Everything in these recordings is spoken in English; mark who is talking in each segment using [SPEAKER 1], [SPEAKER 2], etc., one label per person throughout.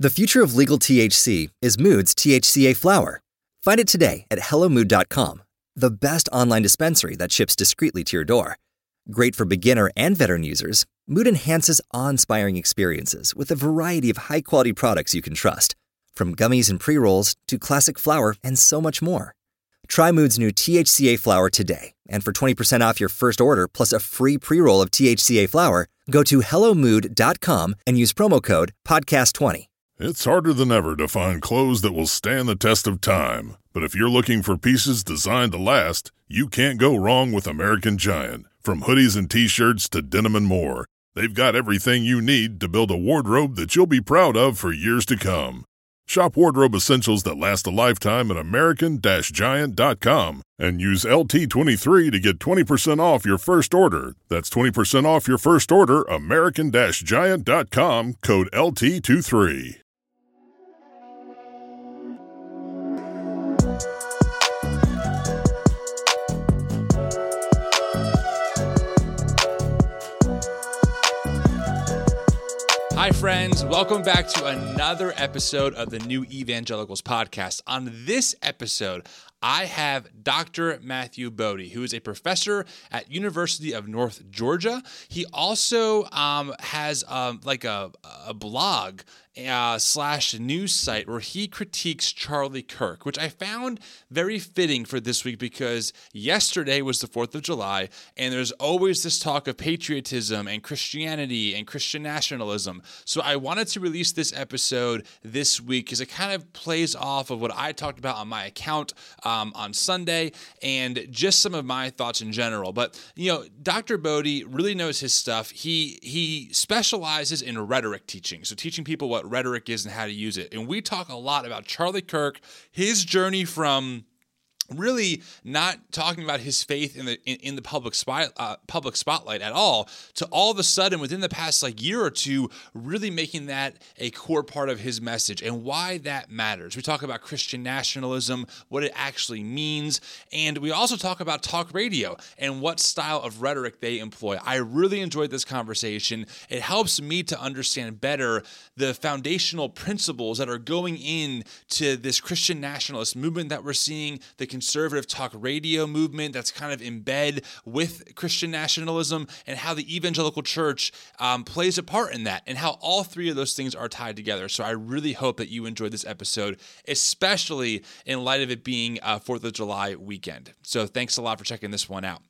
[SPEAKER 1] The future of legal THC is Mood's THCA flower. Find it today at HelloMood.com, the best online dispensary that ships discreetly to your door. Great for beginner and veteran users, Mood enhances awe inspiring experiences with a variety of high quality products you can trust, from gummies and pre rolls to classic flower and so much more. Try Mood's new THCA flower today, and for 20% off your first order plus a free pre roll of THCA flower, go to HelloMood.com and use promo code PODCAST20.
[SPEAKER 2] It's harder than ever to find clothes that will stand the test of time. But if you're looking for pieces designed to last, you can't go wrong with American Giant. From hoodies and t shirts to denim and more, they've got everything you need to build a wardrobe that you'll be proud of for years to come. Shop wardrobe essentials that last a lifetime at American Giant.com and use LT23 to get 20% off your first order. That's 20% off your first order, American Giant.com, code LT23.
[SPEAKER 3] Hi, friends. Welcome back to another episode of the New Evangelicals podcast. On this episode, I have Dr. Matthew Boedy, who is a professor at University of North Georgia. He also um, has um, like a, a blog uh, slash news site where he critiques Charlie Kirk, which I found very fitting for this week because yesterday was the 4th of July, and there's always this talk of patriotism and Christianity and Christian nationalism. So I wanted to release this episode this week because it kind of plays off of what I talked about on my account um, on Sunday and just some of my thoughts in general. But, you know, Dr. Boedy really knows his stuff. He, he specializes in rhetoric teaching, so teaching people what rhetoric is and how to use it. And we talk a lot about Charlie Kirk, his journey from really not talking about his faith in the in, in the public spot uh, public spotlight at all to all of a sudden within the past like year or two really making that a core part of his message and why that matters. We talk about christian nationalism what it actually means and we also talk about talk radio and what style of rhetoric they employ. I really enjoyed this conversation. It helps me to understand better the foundational principles that are going in to this christian nationalist movement that we're seeing the conservative talk radio movement that's kind of in bed with Christian nationalism and how the evangelical church um, plays a part in that and how all three of those things are tied together. So I really hope that you enjoyed this episode, especially in light of it being a 4th of July weekend. So thanks a lot for checking this one out.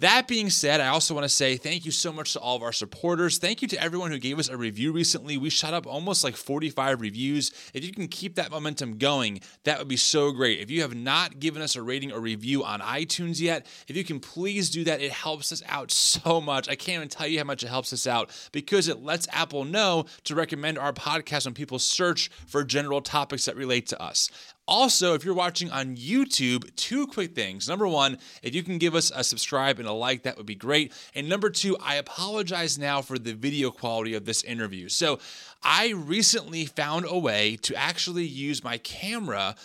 [SPEAKER 3] That being said, I also want to say thank you so much to all of our supporters. Thank you to everyone who gave us a review recently. We shot up almost like 45 reviews. If you can keep that momentum going, that would be so great. If you have not given us a rating or review on iTunes yet, if you can please do that, it helps us out so much. I can't even tell you how much it helps us out because it lets Apple know to recommend our podcast when people search for general topics that relate to us. Also, if you're watching on YouTube, two quick things. Number one, if you can give us a subscribe and a like, that would be great. And number two, I apologize now for the video quality of this interview. So, I recently found a way to actually use my camera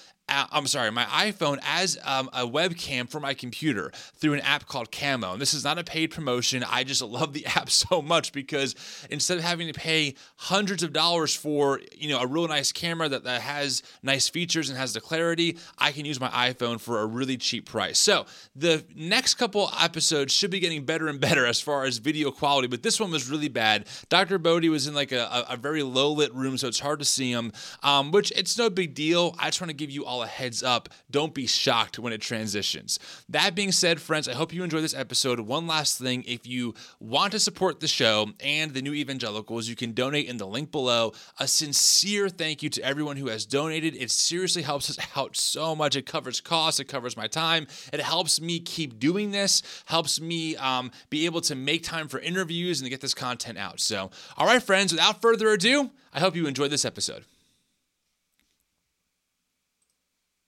[SPEAKER 3] I'm sorry, my iPhone as um, a webcam for my computer through an app called Camo. And this is not a paid promotion. I just love the app so much because instead of having to pay hundreds of dollars for you know a real nice camera that, that has nice features and has the clarity, I can use my iPhone for a really cheap price. So the next couple episodes should be getting better and better as far as video quality, but this one was really bad. Dr. Boedy was in like a, a very low lit room, so it's hard to see him, um, which it's no big deal. I just want to give you all a heads up. Don't be shocked when it transitions. That being said, friends, I hope you enjoyed this episode. One last thing if you want to support the show and the new evangelicals, you can donate in the link below. A sincere thank you to everyone who has donated. It seriously helps us out so much. It covers costs, it covers my time, it helps me keep doing this, helps me um, be able to make time for interviews and to get this content out. So, all right, friends, without further ado, I hope you enjoyed this episode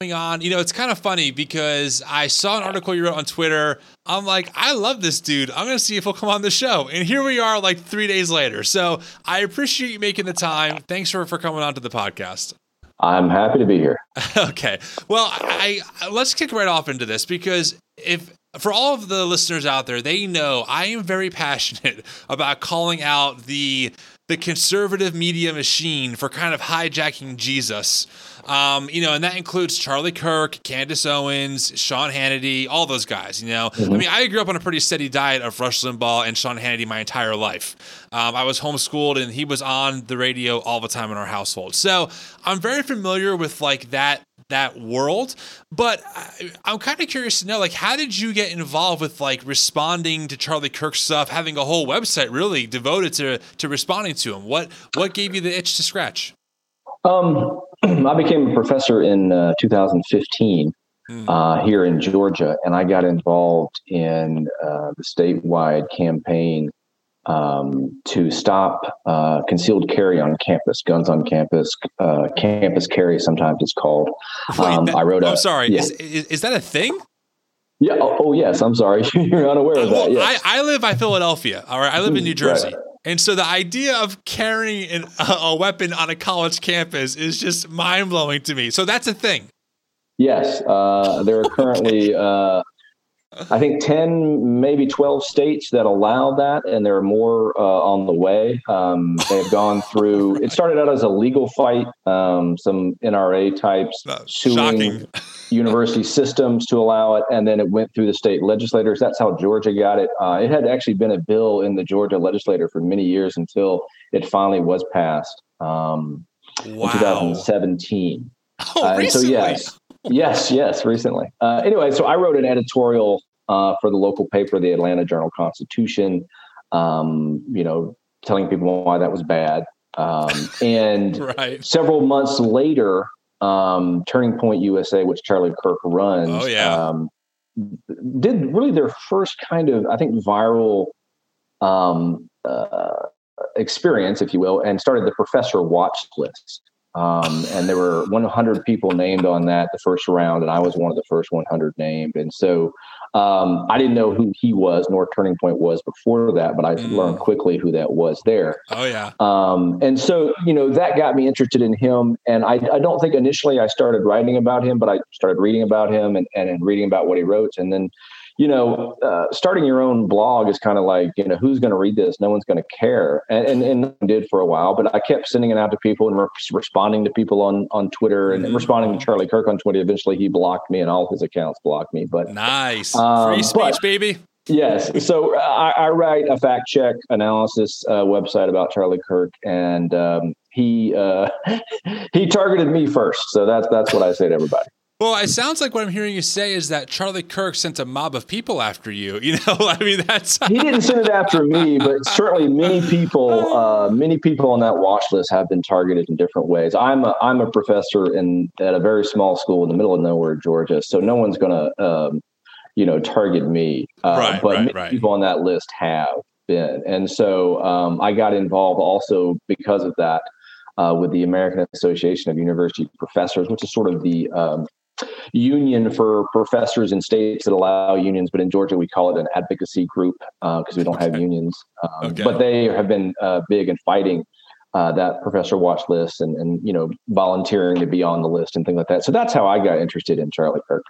[SPEAKER 3] on. You know, it's kind of funny because I saw an article you wrote on Twitter. I'm like, I love this dude. I'm going to see if he'll come on the show. And here we are like three days later. So I appreciate you making the time. Thanks for, for coming on to the podcast.
[SPEAKER 4] I'm happy to be here.
[SPEAKER 3] okay. Well, I, I let's kick right off into this because if for all of the listeners out there, they know I am very passionate about calling out the the conservative media machine for kind of hijacking Jesus. Um, you know, and that includes Charlie Kirk, Candace Owens, Sean Hannity, all those guys. You know, mm-hmm. I mean, I grew up on a pretty steady diet of Rush Limbaugh and Sean Hannity my entire life. Um, I was homeschooled, and he was on the radio all the time in our household. So I'm very familiar with like that that world. But I, i'm kind of curious to know like how did you get involved with like responding to charlie kirk stuff having a whole website really devoted to to responding to him? What what gave you the itch to scratch?
[SPEAKER 4] Um, I became a professor in uh, 2015 mm. uh, here in Georgia, and I got involved in uh, the statewide campaign um, to stop uh, concealed carry on campus, guns on campus, uh, campus carry. Sometimes it's called.
[SPEAKER 3] Um, Wait, that, I wrote. I'm sorry. Yeah. Is, is, is that a thing?
[SPEAKER 4] Yeah. Oh, oh yes. I'm sorry. You're unaware of that. Yes.
[SPEAKER 3] I, I live by Philadelphia. All right. I live in New Jersey. Right. And so the idea of carrying an, a weapon on a college campus is just mind blowing to me. So that's a thing.
[SPEAKER 4] Yes, uh, there are currently, uh, I think, 10, maybe 12 states that allow that, and there are more uh, on the way. Um, they've gone through, it started out as a legal fight, um, some NRA types suing shocking university systems to allow it, and then it went through the state legislators. That's how Georgia got it. Uh, it had actually been a bill in the Georgia legislature for many years until it finally was passed um, wow. in 2017.
[SPEAKER 3] Oh, uh, recently.
[SPEAKER 4] So yes, yes, yes, recently. Uh, anyway, so I wrote an editorial uh, for the local paper, the Atlanta Journal Constitution. Um, you know, telling people why that was bad. Um, and right. several months later, um, Turning Point USA, which Charlie Kirk runs,
[SPEAKER 3] oh, yeah. um,
[SPEAKER 4] did really their first kind of, I think, viral um, uh, experience, if you will, and started the Professor Watch List. Um, and there were 100 people named on that the first round, and I was one of the first 100 named. And so um, I didn't know who he was, nor Turning Point was before that, but I mm. learned quickly who that was there.
[SPEAKER 3] Oh yeah.
[SPEAKER 4] Um, and so you know that got me interested in him, and I, I, don't think initially I started writing about him, but I started reading about him and, and, and reading about what he wrote, and then you know, uh, starting your own blog is kind of like, you know, who's going to read this? No one's going to care. And, and, and did for a while, but I kept sending it out to people and re- responding to people on, on Twitter and mm-hmm. responding to Charlie Kirk on Twitter. Eventually he blocked me and all his accounts blocked me, but
[SPEAKER 3] nice. Um, Free speech, but, baby.
[SPEAKER 4] Yes. So I, I, write a fact check analysis uh, website about Charlie Kirk, and um, he uh, he targeted me first. So that's that's what I say to everybody.
[SPEAKER 3] Well, it sounds like what I'm hearing you say is that Charlie Kirk sent a mob of people after you. You know, I mean, that's
[SPEAKER 4] he didn't send it after me, but certainly many people, uh, many people on that watch list have been targeted in different ways. I'm a I'm a professor in at a very small school in the middle of nowhere, Georgia, so no one's going to, um, you know, target me. Uh, right, but right, many right. people on that list have been, and so um, I got involved also because of that. Uh, with the American Association of University Professors, which is sort of the um, union for professors in states that allow unions, but in Georgia we call it an advocacy group because uh, we don't have unions. Um, okay. But they have been uh, big in fighting uh, that professor watch list and and you know volunteering to be on the list and things like that. So that's how I got interested in Charlie Kirk.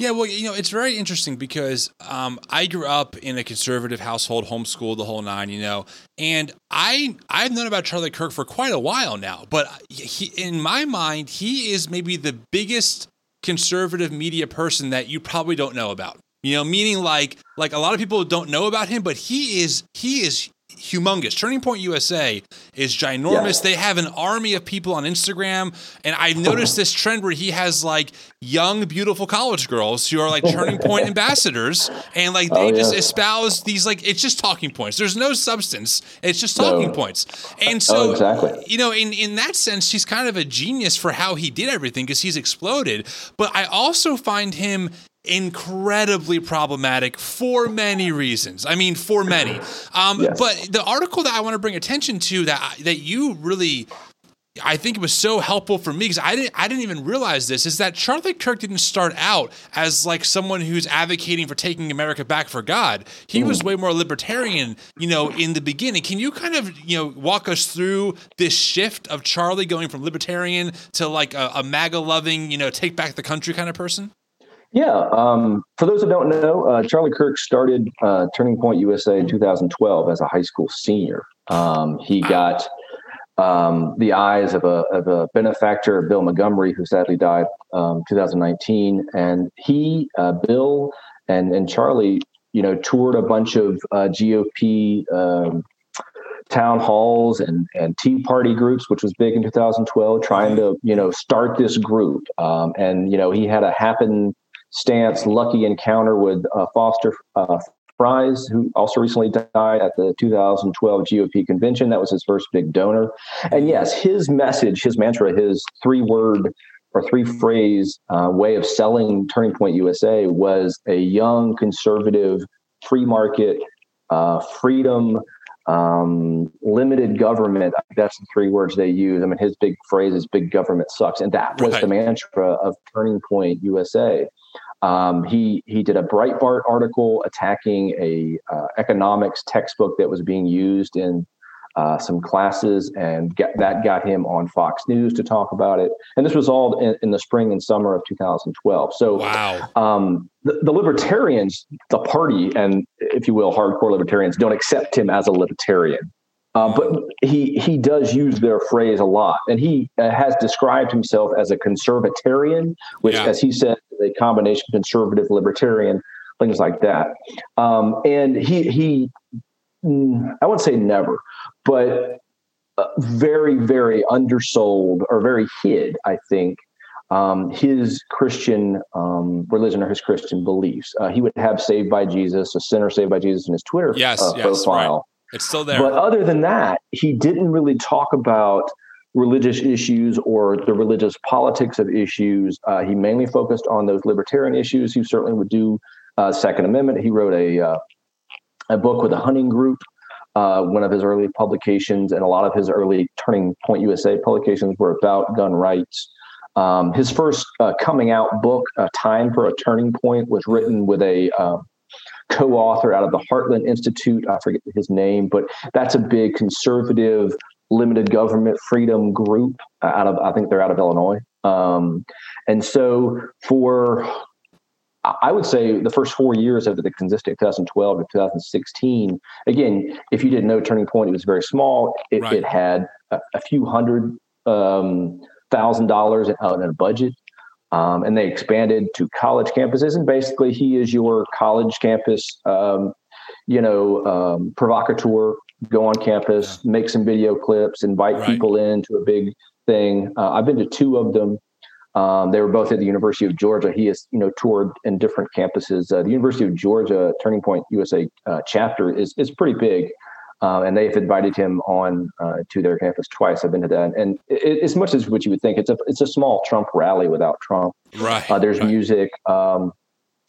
[SPEAKER 3] Yeah, well, you know, it's very interesting because um, I grew up in a conservative household, homeschooled the whole nine, you know, and I I've known about Charlie Kirk for quite a while now. But he, in my mind, he is maybe the biggest conservative media person that you probably don't know about. You know, meaning like like a lot of people don't know about him, but he is he is humongous. Turning Point USA is ginormous. Yeah. They have an army of people on Instagram, and I've noticed this trend where he has like young, beautiful college girls who are like Turning Point ambassadors, and like they oh, just yeah. espouse these like it's just talking points. There's no substance. It's just talking no. points. And so,
[SPEAKER 4] oh, exactly.
[SPEAKER 3] you know, in in that sense, he's kind of a genius for how he did everything because he's exploded. But I also find him incredibly problematic for many reasons. I mean, for many. Um, yes. But the article that I want to bring attention to that that you really. I think it was so helpful for me because I didn't I didn't even realize this is that Charlie Kirk didn't start out as like someone who's advocating for taking America back for God. He was way more libertarian, you know, in the beginning. Can you kind of, you know, walk us through this shift of Charlie going from libertarian to like a, a MAGA loving, you know, take back the country kind of person?
[SPEAKER 4] Yeah. Um, for those that don't know, uh, Charlie Kirk started uh, Turning Point USA in 2012 as a high school senior. Um, he got um, the eyes of a, of a benefactor, Bill Montgomery, who sadly died um, 2019. And he, uh, Bill, and and Charlie, you know, toured a bunch of uh, GOP um, town halls and and Tea Party groups, which was big in 2012, trying to you know start this group. Um, and you know, he had a happen stance lucky encounter with uh, Foster uh, Friess, who also recently died at the 2012 GOP convention. That was his first big donor. And yes, his message, his mantra, his three word or three phrase uh, way of selling Turning Point USA was a young, conservative, free market, uh, freedom, um, limited government. That's the three words they use. I mean, his big phrase is "big government sucks," and that was right. the mantra of Turning Point USA. Um, he he did a Breitbart article attacking a uh, economics textbook that was being used in uh, some classes, and get, that got him on Fox News to talk about it. And this was all in, in the spring and summer of 2012. So,
[SPEAKER 3] wow.
[SPEAKER 4] Um, the, the, libertarians, the party, and if you will, hardcore libertarians, don't accept him as a libertarian. Uh, but he he does use their phrase a lot, and he uh, has described himself as a conservatarian, which, yeah. as he said, is a combination conservative libertarian, things like that. Um, and he he, mm, I wouldn't say never, but uh, very very undersold or very hid, I think, um, his Christian um, religion or his Christian beliefs. Uh, he would have "Saved by Jesus," a sinner saved by Jesus in his Twitter
[SPEAKER 3] yes,
[SPEAKER 4] uh,
[SPEAKER 3] yes,
[SPEAKER 4] profile. Right.
[SPEAKER 3] It's still there.
[SPEAKER 4] But other than that, he didn't really talk about religious issues or the religious politics of issues. Uh, he mainly focused on those libertarian issues. He certainly would do uh, Second Amendment. He wrote a uh, a book with a hunting group. Uh, one of his early publications and a lot of his early Turning Point USA publications were about gun rights. Um, his first uh, coming out book, "Time for a Turning Point," was written with a uh, co-author out of the Heartland Institute. I forget his name, but that's a big conservative limited government freedom group out of I think they're out of Illinois. Um, and so for I would say the first four years of the consistent 2012 to 2016. Again, if you didn't know Turning Point, it was very small. It, right. it had a, a, few hundred um, thousand dollars in, in a budget. Um, and they expanded to college campuses. And basically, he is your college campus, um, you know, um, provocateur. Go on campus, yeah. make some video clips, invite right. people into a big thing. Uh, I've been to two of them. Um, they were both at the University of Georgia. He has, you know, toured in different campuses. Uh, the University of Georgia Turning Point USA uh, chapter is is pretty big. Uh, and they've invited him on uh, to their campus twice. I've been to that, and it, as much as what you would think, it's a it's a small Trump rally without Trump.
[SPEAKER 3] Right.
[SPEAKER 4] Uh, there's
[SPEAKER 3] right.
[SPEAKER 4] music. Um,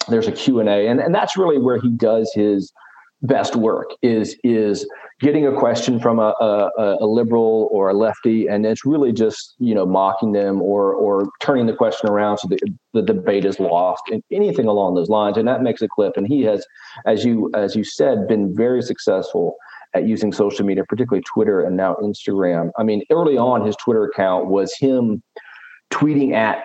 [SPEAKER 4] there's a Q and A, and and that's really where he does his best work is is getting a question from a, a, a liberal or a lefty and it's really just you know mocking them or or turning the question around so the, the debate is lost and anything along those lines and that makes a clip and he has as you as you said been very successful at using social media, particularly Twitter and now Instagram. I mean, early on, his Twitter account was him tweeting at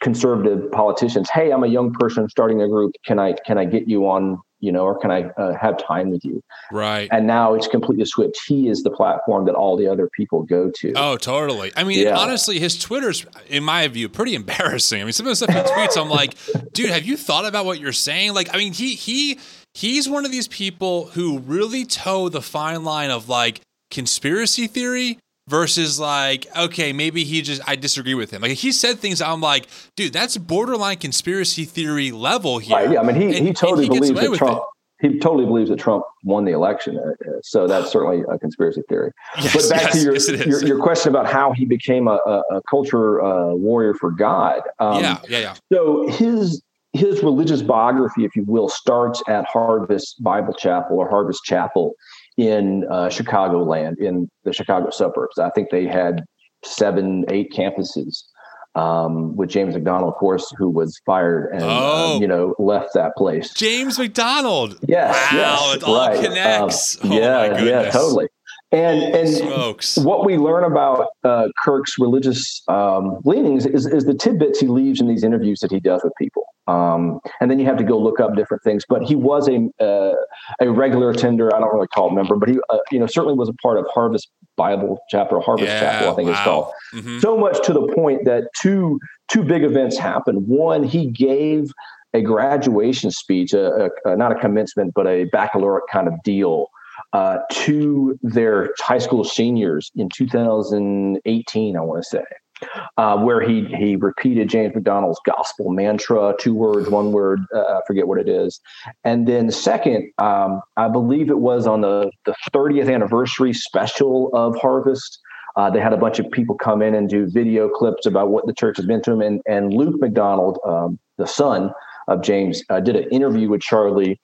[SPEAKER 4] conservative politicians, "Hey, I'm a young person starting a group. Can I can I get you on?" You know, or can I uh, have time with you?
[SPEAKER 3] Right.
[SPEAKER 4] And now it's completely switched. He is the platform that all the other people go to.
[SPEAKER 3] Oh, totally. I mean, yeah. honestly, his Twitter's, in my view, pretty embarrassing. I mean, some of the stuff he tweets, I'm like, dude, have you thought about what you're saying? Like, I mean, he he he's one of these people who really toe the fine line of like conspiracy theory versus like okay maybe he just i disagree with him like he said things i'm like dude that's borderline conspiracy theory level here
[SPEAKER 4] right, yeah i mean he, and, he totally he believes that trump he totally believes that Trump won the election. Uh, uh, so that's certainly a conspiracy theory.
[SPEAKER 3] Yes,
[SPEAKER 4] but back
[SPEAKER 3] yes,
[SPEAKER 4] to your,
[SPEAKER 3] yes,
[SPEAKER 4] your, your question about how he became a, a, a culture uh, warrior for God.
[SPEAKER 3] Um, yeah, yeah, yeah.
[SPEAKER 4] So his his religious biography, if you will, starts at Harvest Bible Chapel or Harvest Chapel in uh, Chicagoland, in the Chicago suburbs. I think they had seven, eight campuses. Um, with James MacDonald, of course, who was fired and uh, oh. uh, you know left that place.
[SPEAKER 3] James MacDonald.
[SPEAKER 4] Yes.
[SPEAKER 3] Wow,
[SPEAKER 4] yes,
[SPEAKER 3] it all right. connects.
[SPEAKER 4] Um, oh yeah, yeah, totally. And and
[SPEAKER 3] Smokes.
[SPEAKER 4] what we learn about uh, Kirk's religious um, leanings is, is the tidbits he leaves in these interviews that he does with people. Um, and then you have to go look up different things. But he was a uh, a regular attender. I don't really call it member, but he uh, you know certainly was a part of Harvest Bible Chapel, Harvest
[SPEAKER 3] Yeah,
[SPEAKER 4] Chapel, I think it's
[SPEAKER 3] wow.
[SPEAKER 4] called.
[SPEAKER 3] Mhm.
[SPEAKER 4] So much to the point that two two big events happened. One, he gave a graduation speech, a, a, a- not a commencement, but a baccalaureate kind of deal uh, to their high school seniors in 2018, I want to say, uh, where he he repeated James MacDonald's gospel mantra, two words, one word, uh, I forget what it is. And then second, um, I believe it was on the, the 30th anniversary special of Harvest. Uh, they had a bunch of people come in and do video clips about what the church has been to them. And, and Luke McDonald, um, the son of James, uh, did an interview with Charlie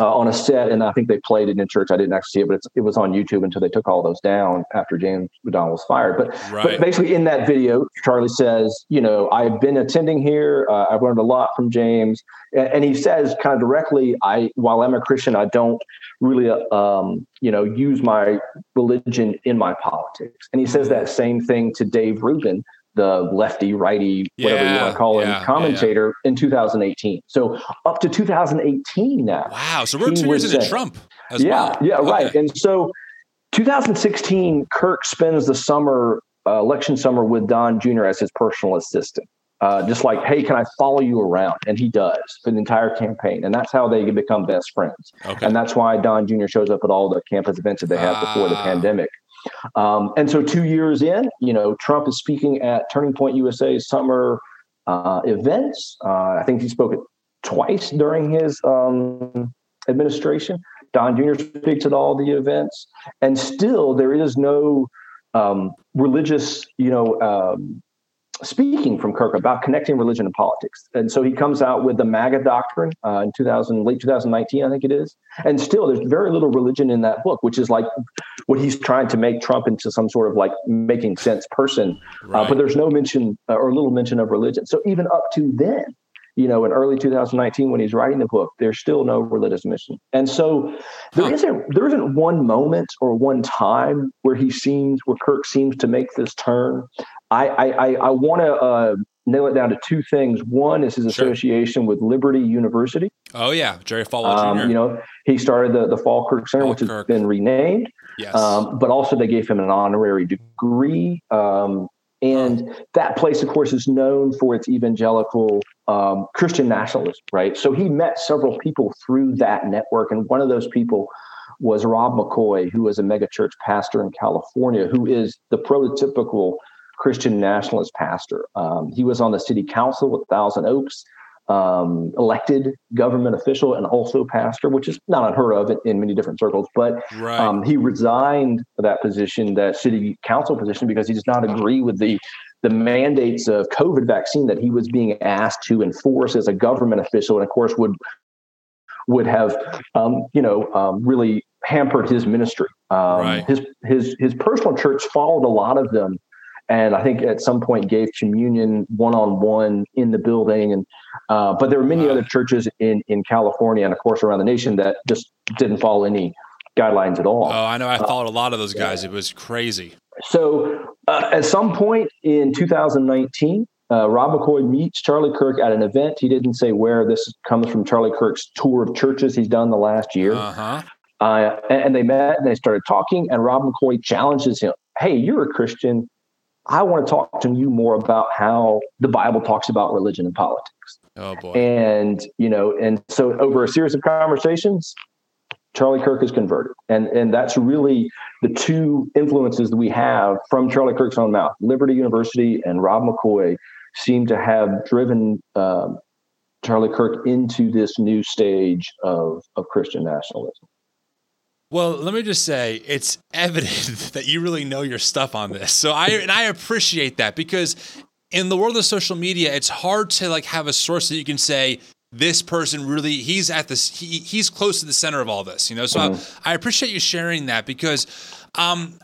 [SPEAKER 4] uh, on a set, and I think they played it in church. I didn't actually see it, but it's, it was on YouTube until they took all those down after James MacDonald was fired. But
[SPEAKER 3] Right.
[SPEAKER 4] but basically, in that video, Charlie says, you know, I've been attending here. Uh, I've learned a lot from James, and, and he says kind of directly, I while I'm a Christian, I don't really, uh, um, you know, use my religion in my politics. And he says that same thing to Dave Rubin, the lefty, righty, whatever you want to call him,
[SPEAKER 3] yeah, yeah,
[SPEAKER 4] commentator in 2018. So up to 2018 now.
[SPEAKER 3] Wow. So we're two years into
[SPEAKER 4] saying-
[SPEAKER 3] Trump as
[SPEAKER 4] yeah,
[SPEAKER 3] well.
[SPEAKER 4] yeah, right. And so 2016, Kirk spends the summer, uh, election summer, with Don Jr. as his personal assistant. Uh, just like, hey, can I follow you around? And he does for the entire campaign. And that's how they become best friends.
[SPEAKER 3] Okay.
[SPEAKER 4] And that's why Don Jr. shows up at all the campus events that they have before the
[SPEAKER 3] Ah.
[SPEAKER 4] pandemic. Um, and so two years in, you know, Trump is speaking at Turning Point USA summer uh, events. Uh, I think he spoke twice during his um, administration. Don Jr. speaks at all the events, and still there is no um, religious, you know, um, speaking from Kirk about connecting religion and politics. And so he comes out with the MAGA doctrine uh, in 2000, late 2019, I think it is. And still, there's very little religion in that book, which is like what he's trying to make Trump into some sort of like making sense person. Uh, but there's no mention uh, or little mention of religion. So even up to then, you know, in early 2019, when he's writing the book, there's still no religious mission. And so there isn't there isn't one moment or one time where he seems where Kirk seems to make this turn. I I I, I want to uh, nail it down to two things. One is his
[SPEAKER 3] Sure.
[SPEAKER 4] association with Liberty University.
[SPEAKER 3] oh yeah, Jerry Falwell Jr.
[SPEAKER 4] Um, you know, he started the the Falkirk Center, which has been renamed.
[SPEAKER 3] yes.
[SPEAKER 4] Um, but also, they gave him an honorary degree. Um, and that place, of course, is known for its evangelical um, Christian nationalism, right? So he met several people through that network. And one of those people was Rob McCoy, who is a megachurch pastor in California, who is the prototypical Christian nationalist pastor. Um, he was on the city council with Thousand Oaks um, elected government official and also pastor, which is not unheard of in, in many different circles. But
[SPEAKER 3] right.
[SPEAKER 4] um, he resigned that position, that city council position, because he does not agree with the the mandates of COVID vaccine that he was being asked to enforce as a government official, and of course would would have um, you know um, really hampered his ministry. Um,
[SPEAKER 3] Right.
[SPEAKER 4] His his his personal church followed a lot of them, and I think at some point gave communion one on one in the building. And uh, but there were many other churches in in California and of course around the nation that just didn't follow any guidelines at all.
[SPEAKER 3] oh, I know. I followed a lot of those guys. It was crazy.
[SPEAKER 4] So uh, at some point in 2019, uh, Rob McCoy meets Charlie Kirk at an event. He didn't say where. This comes from Charlie Kirk's tour of churches he's done the last year.
[SPEAKER 3] Uh huh.
[SPEAKER 4] Uh, and, and they met and they started talking. And Rob McCoy challenges him Hey, you're a Christian. I want to talk to you more about how the Bible talks about religion and politics.
[SPEAKER 3] Oh boy.
[SPEAKER 4] And, you know, and so over a series of conversations, Charlie Kirk is converted. And and that's really the two influences that we have from Charlie Kirk's own mouth. Liberty University and Rob McCoy seem to have driven um, Charlie Kirk into this new stage of, of Christian nationalism.
[SPEAKER 3] Well, let me just say it's evident that you really know your stuff on this. So I and I appreciate that because in the world of social media, it's hard to like have a source that you can say this person really he's at this he, he's close to the center of all this, you know. So I, I appreciate you sharing that because um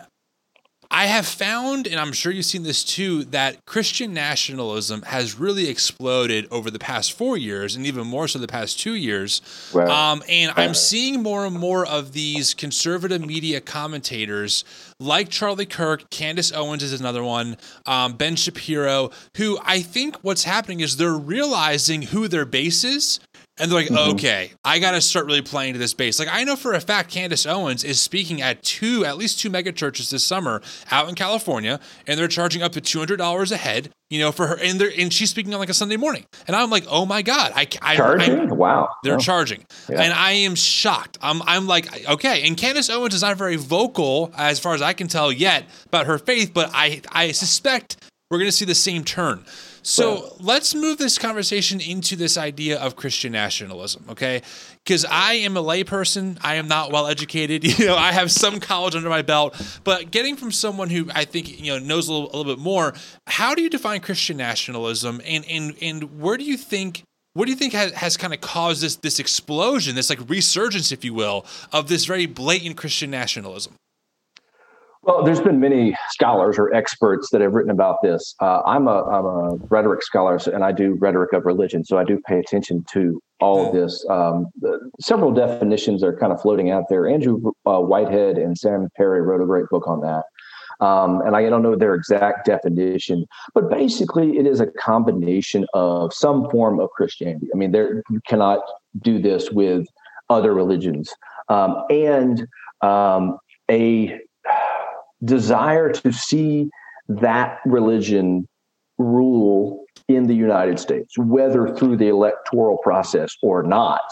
[SPEAKER 3] I have found, and I'm sure you've seen this too, that Christian nationalism has really exploded over the past four years, and even more so the past two years. Right. Um, and I'm seeing more and more of these conservative media commentators, like Charlie Kirk, Candace Owens is another one, um, Ben Shapiro, who I think what's happening is they're realizing who their base is and they're like, mm-hmm. okay, I got to start really playing to this base. Like, I know for a fact Candace Owens is speaking at two, at least two mega churches this summer out in California, and they're charging up to $200 a head, you know, for her. And they're, and she's speaking on like a Sunday morning. And I'm like, oh my God. I, I
[SPEAKER 4] Charging? I, wow.
[SPEAKER 3] They're oh. charging. Yeah. And I am shocked. I'm, I'm like, okay. And Candace Owens is not very vocal, as far as I can tell yet, about her faith, but I, I suspect we're going to see the same turn. So let's move this conversation into this idea of Christian nationalism, okay? Because I am a layperson. I am not well educated. You know, I have some college under my belt, but getting from someone who I think you know knows a little, a little bit more, how do you define Christian nationalism, and and and where do you think what do you think has, has kind of caused this this explosion, this like resurgence, if you will, of this very blatant Christian nationalism?
[SPEAKER 4] Well, there's been many scholars or experts that have written about this. Uh, I'm, a, I'm a rhetoric scholar, and I do rhetoric of religion, so I do pay attention to all of this. Um, the, several definitions are kind of floating out there. Andrew uh, Whitehead and Sam Perry wrote a great book on that. Um, and I don't know their exact definition, but basically it is a combination of some form of Christianity. I mean, there you cannot do this with other religions, um, and um, a desire to see that religion rule in the United States, whether through the electoral process or not,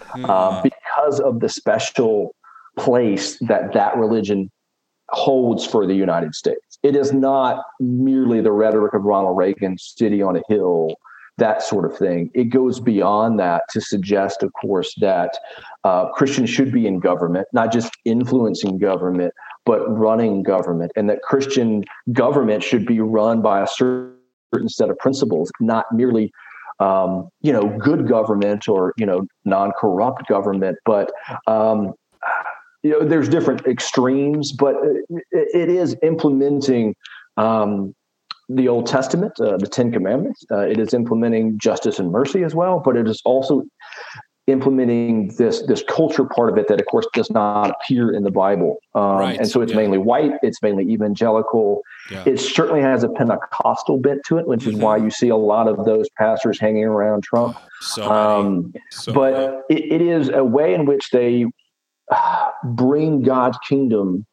[SPEAKER 4] mm-hmm. uh, because of the special place that that religion holds for the United States. It is not merely the rhetoric of Ronald Reagan, city on a hill, that sort of thing. It goes beyond that to suggest, of course, that uh, Christians should be in government, not just influencing government, but running government, and that Christian government should be run by a certain set of principles, not merely um, you know good government or you know non-corrupt government, but um, you know there's different extremes, but it, is implementing. Um, the Old Testament, uh, the Ten Commandments. Uh, it is implementing justice and mercy as well, but it is also implementing this this culture part of it that of course does not appear in the bible um, right. and so it's yeah. mainly white it's mainly evangelical yeah. it certainly has a pentecostal bent to it which is mm-hmm. why you see a lot of those pastors hanging around trump so um, so but it, it is a way in which they bring god's kingdom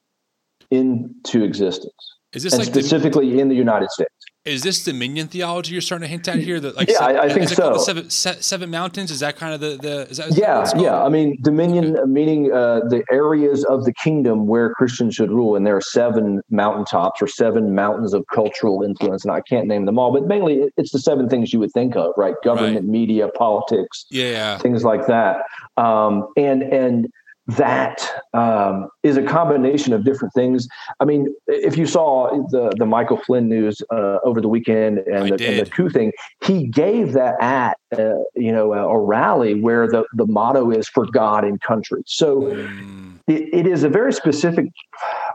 [SPEAKER 4] into existence is this and like specifically the, in the united states
[SPEAKER 3] is this dominion theology you're starting to hint at here? That like
[SPEAKER 4] yeah, seven, I, I think so.
[SPEAKER 3] Seven, seven, mountains is that kind of the the is that, is
[SPEAKER 4] yeah that yeah I mean dominion okay. meaning uh, the areas of the kingdom where Christians should rule, and there are seven mountaintops or seven mountains of cultural influence, and I can't name them all, but mainly it's the seven things you would think of, right? Government, right. media, politics,
[SPEAKER 3] yeah,
[SPEAKER 4] things like that, um, and and that um, is a combination of different things. I mean, if you saw the the Michael Flynn news uh, over the weekend and the, and the, coup thing, he gave that at uh, you know a, a, rally where the the motto is for God and country. So mm. it, it is a very specific,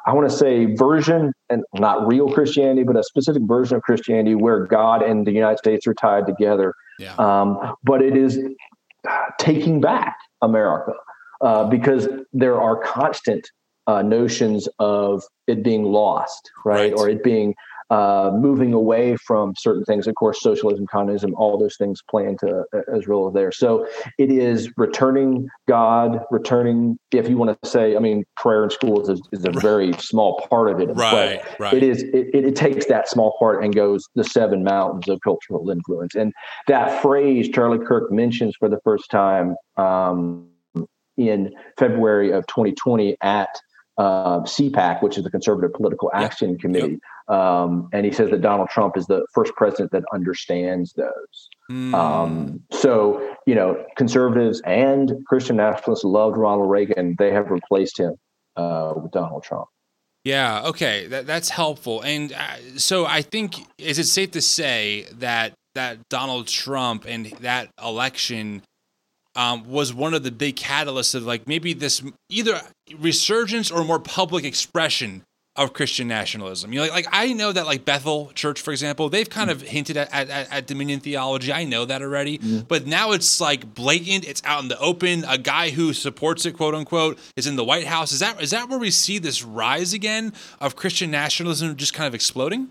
[SPEAKER 4] I want to say, version and not real Christianity, but a specific version of Christianity where God and the United States are tied together. Yeah. Um, but it is taking back America uh, because there are constant uh, notions of it being lost, right? right. Or it being uh, moving away from certain things. Of course, socialism, communism, all those things play into uh, as real there. So it is returning God, returning, if you want to say, I mean, prayer in schools is, is a very small part of it.
[SPEAKER 3] Right,
[SPEAKER 4] but
[SPEAKER 3] right.
[SPEAKER 4] It is, it, it takes that small part and goes the seven mountains of cultural influence. And that phrase Charlie Kirk mentions for the first time, um, in February of 2020 at uh, CPAC, which is the Conservative Political Action yep. Committee. Yep. Um, and he says that Donald Trump is the first president that understands those. Mm. Um, so, you know, conservatives and Christian nationalists loved Ronald Reagan. They have replaced him uh, with Donald Trump.
[SPEAKER 3] Yeah. Okay. That, that's helpful. And uh, so I think is it safe to say that that Donald Trump and that election um, was one of the big catalysts of like maybe this either resurgence or more public expression of Christian nationalism. You know, like, like I know that like Bethel Church, for example, they've kind of hinted at, at, at Dominion theology. I know that already, mm-hmm. but now it's like blatant. It's out in the open. A guy who supports it, quote unquote, is in the White House. Is that is that where we see this rise again of Christian nationalism just kind of exploding?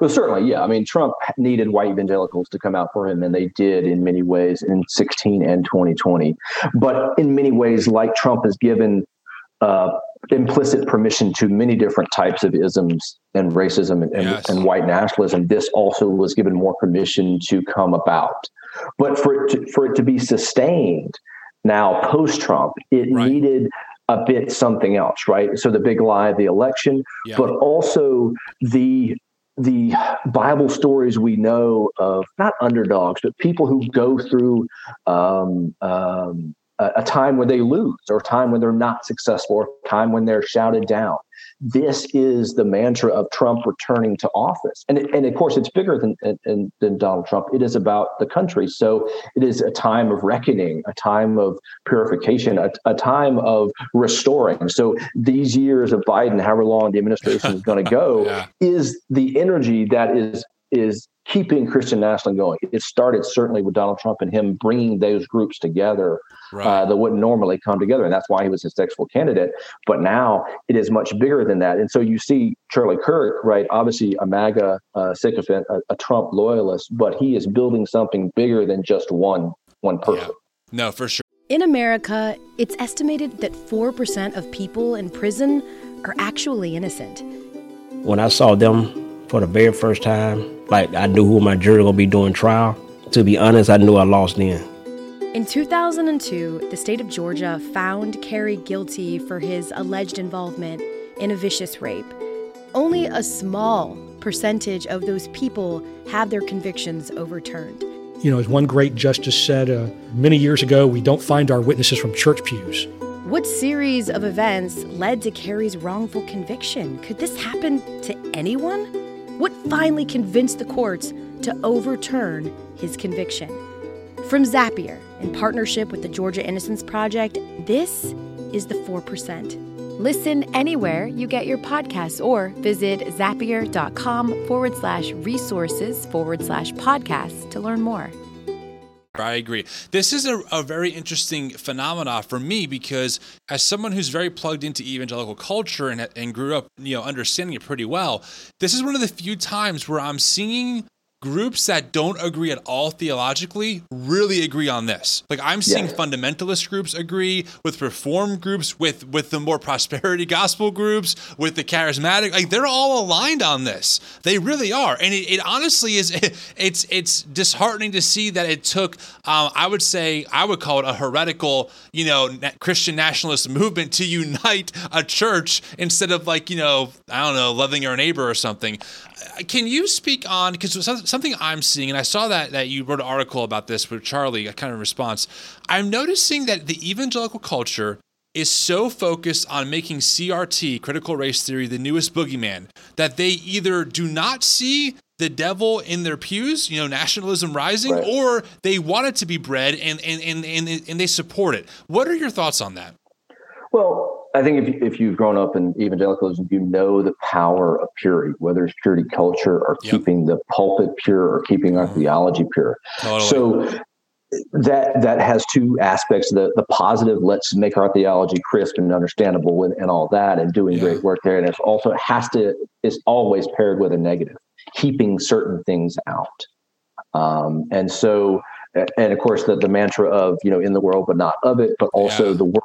[SPEAKER 4] Well, certainly, yeah. I mean, Trump needed white evangelicals to come out for him, and they did in many ways in 16 and 2020. But in many ways, like Trump has given uh, implicit permission to many different types of isms and racism and, and, yes. and, white nationalism, this also was given more permission to come about. But for it to, for it to be sustained now post Trump, it right. needed a bit something else, right? So the big lie, of the election, yeah. but also the the Bible stories we know of not underdogs, but people who go through um, um, a, time when they lose, or a time when they're not successful, or a time when they're shouted down. This is the mantra of Trump returning to office, and and of course it's bigger than, than than Donald Trump. It is about the country. So it is a time of reckoning, a time of purification, a, a time of restoring. So these years of Biden, however long the administration is going to go, yeah. is the energy that is is keeping Christian nationalism going. It started certainly with Donald Trump and him bringing those groups together right. uh, that wouldn't normally come together, and that's why he was a successful candidate. But now it is much bigger than that, and so you see Charlie Kirk, right? Obviously a MAGA uh, sycophant, a, a, Trump loyalist, but he is building something bigger than just one one person.
[SPEAKER 3] Yeah. No, for sure.
[SPEAKER 5] In America, it's estimated that four percent of people in prison are actually innocent.
[SPEAKER 6] When I saw them for the very first time. Like I knew who my jury gonna be doing trial. To be honest, I knew I lost then.
[SPEAKER 5] In 2002, the state of Georgia found Kerry guilty for his alleged involvement in a vicious rape. Only a small percentage of those people have their convictions overturned.
[SPEAKER 7] You know, as one great justice said uh, many years ago, we don't find our witnesses from church pews.
[SPEAKER 5] What series of events led to Kerry's wrongful conviction? Could this happen to anyone? What finally convinced the courts to overturn his conviction? From Zapier, in partnership with the Georgia Innocence Project, this is the 4%. Listen anywhere you get your podcasts or visit zapier.com forward slash resources forward slash podcasts to learn more.
[SPEAKER 3] I agree. This is a, a very interesting phenomena for me because as someone who's very plugged into evangelical culture and, and grew up, you know, understanding it pretty well, this is one of the few times where I'm seeing groups that don't agree at all theologically really agree on this. Like I'm seeing yes. fundamentalist groups agree with reform groups, with with the more prosperity gospel groups, with the charismatic. Like they're all aligned on this. They really are, and it, it honestly is. It's it's disheartening to see that it took. Um, I would say I would call it a heretical, you know, Christian nationalist movement to unite a church instead of like you know I don't know loving your neighbor or something. Can you speak on because something I'm seeing, and I saw that that you wrote an article about this with Charlie, a kind of response. I'm noticing that the evangelical culture is so focused on making CRT, critical race theory, the newest boogeyman, that they either do not see the devil in their pews, you know, nationalism rising, right. or they want it to be bred and, and, and, and, and they support it. What are your thoughts on that?
[SPEAKER 4] Well, I think if, if you've grown up in evangelicalism, you know the power of purity, whether it's purity culture or yep. keeping the pulpit pure or keeping our mm-hmm. theology pure. Totally. So that that has two aspects the the positive let's make our theology crisp and understandable and, and all that and doing yeah. great work there and it also has to is always paired with a negative keeping certain things out um, and so and of course the, the mantra of you know in the world but not of it but also yeah. the world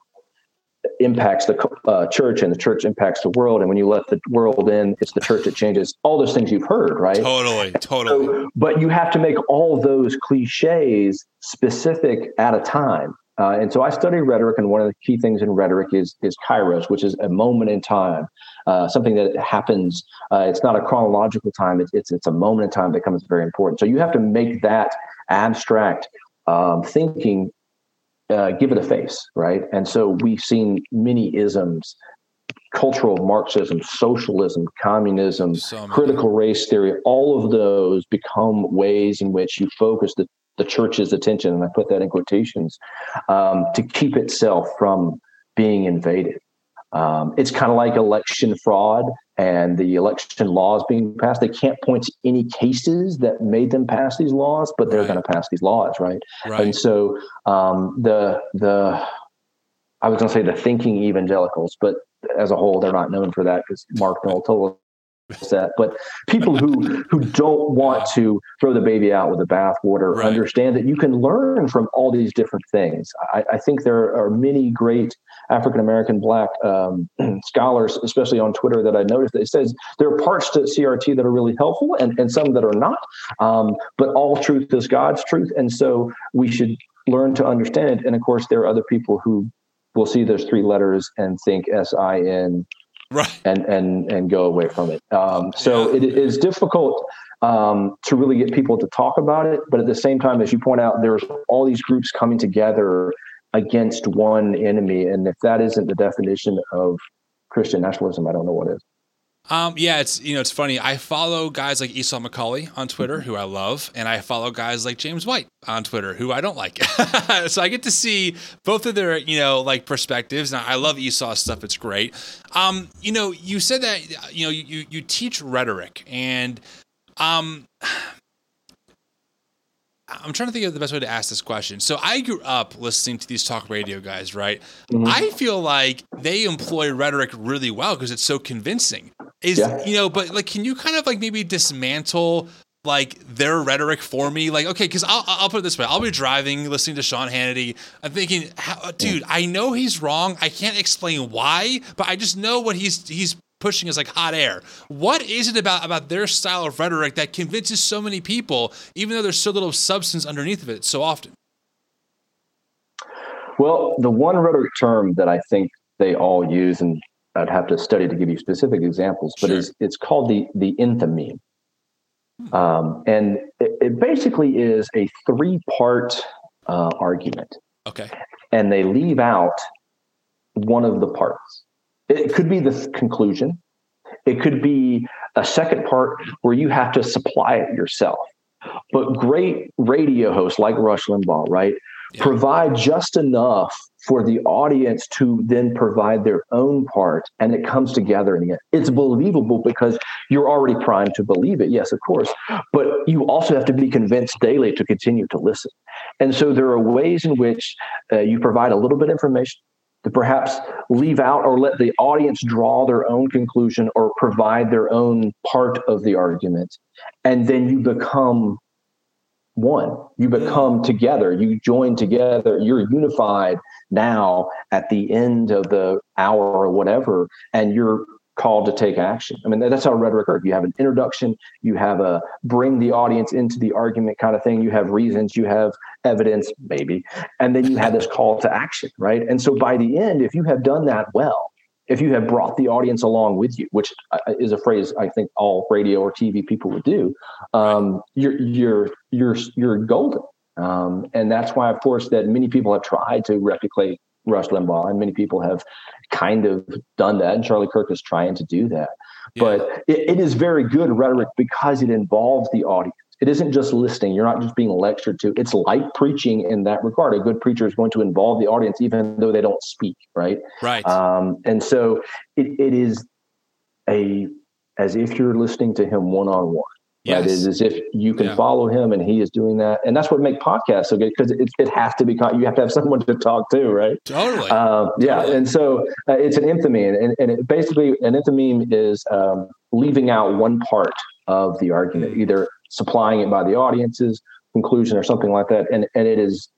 [SPEAKER 4] impacts the uh, church and the church impacts the world. And when you let the world in, it's the church that changes. All those things you've heard, right?
[SPEAKER 3] Totally, totally.
[SPEAKER 4] So, but you have to make all those cliches specific at a time. Uh, and so I study rhetoric, and one of the key things in rhetoric is is kairos, which is a moment in time, uh, something that happens. Uh, it's not a chronological time; it's, it's it's a moment in time that becomes very important. So you have to make that abstract um, thinking uh, give it a face, right? And so we've seen many isms cultural Marxism, socialism, communism, so critical race theory, all of those become ways in which you focus the, the church's attention, and I put that in quotations, um, to keep itself from being invaded. Um, it's kind of like election fraud and the election laws being passed. They can't point to any cases that made them pass these laws, but they're right. going to pass these laws, right? right. And so um, the the I was going to say the thinking evangelicals, but as a whole, they're not known for that because Mark Noll told that. But people who who don't want to throw the baby out with the bathwater right. understand that you can learn from all these different things. I, I think there are many great African American Black um, scholars, especially on Twitter, that I noticed that it says there are parts to CRT that are really helpful and, and some that are not. Um, but all truth is God's truth, and so we should learn to understand it. And of course, there are other people who will see those three letters and think S I N
[SPEAKER 3] right.
[SPEAKER 4] and and and go away from it. Um, so yeah. it is difficult um, to really get people to talk about it but at the same time as you point out there's all these groups coming together against one enemy and if that isn't the definition of christian nationalism i don't know what is
[SPEAKER 3] um, yeah, it's you know it's funny. I follow guys like Esau McCaulley on Twitter, who I love, and I follow guys like James White on Twitter, who I don't like. so I get to see both of their you know like perspectives. And I love Esau's stuff; it's great. Um, you know, you said that you know you you teach rhetoric, and um, I'm trying to think of the best way to ask this question. So I grew up listening to these talk radio guys, right? Mm-hmm. I feel like they employ rhetoric really well because it's so convincing. Is yeah. you know, but like, can you kind of like maybe dismantle like their rhetoric for me? Like, okay, because I'll I'll put it this way: I'll be driving, listening to Sean Hannity. I'm thinking, dude, I know he's wrong. I can't explain why, but I just know what he's he's pushing is like hot air. What is it about about their style of rhetoric that convinces so many people, even though there's so little substance underneath of it so often?
[SPEAKER 4] Well, the one rhetoric term that I think they all use, and I'd have to study to give you specific examples, but sure. it's, it's called the the enthymeme. Um, and it, it, basically is a three part uh, argument.
[SPEAKER 3] Okay.
[SPEAKER 4] And they leave out one of the parts. It could be the conclusion. It could be a second part where you have to supply it yourself. But great radio hosts like Rush Limbaugh, right, yeah. provide just enough for the audience to then provide their own part and it comes together in the end. It's believable because you're already primed to believe it, yes, of course, but you also have to be convinced daily to continue to listen. And so there are ways in which uh, you provide a little bit of information, to perhaps leave out or let the audience draw their own conclusion or provide their own part of the argument. And then you become one. You become together. You join together. You're unified now at the end of the hour or whatever. And you're called to take action. I mean, that's how rhetoric works. You have an introduction, you have a bring the audience into the argument kind of thing. You have reasons, you have evidence, maybe, and then you have this call to action, right? And so by the end, if you have done that well, if you have brought the audience along with you, which uh, is a phrase I think all radio or TV people would do, um, you're you're you're you're golden. Um, and that's why, of course, that many people have tried to replicate Rush Limbaugh, and many people have kind of done that, and Charlie Kirk is trying to do that. Yeah. But it, it is very good rhetoric because it involves the audience. It isn't just listening. You're not just being lectured to. It's like preaching in that regard. A good preacher is going to involve the audience, even though they don't speak, right?
[SPEAKER 3] Right.
[SPEAKER 4] Um, and so it, it is a as if you're listening to him one on one. Yes. That is as if you can yeah. follow him and he is doing that. And that's what make podcasts so good because it, it has to be, you have to have someone to talk to, right?
[SPEAKER 3] Totally.
[SPEAKER 4] Uh, yeah. Totally. And so uh, it's an enthymeme. And, and it basically, an enthymeme is um, leaving out one part of the argument, mm. either supplying it by the audience's conclusion or something like that. And, and it is,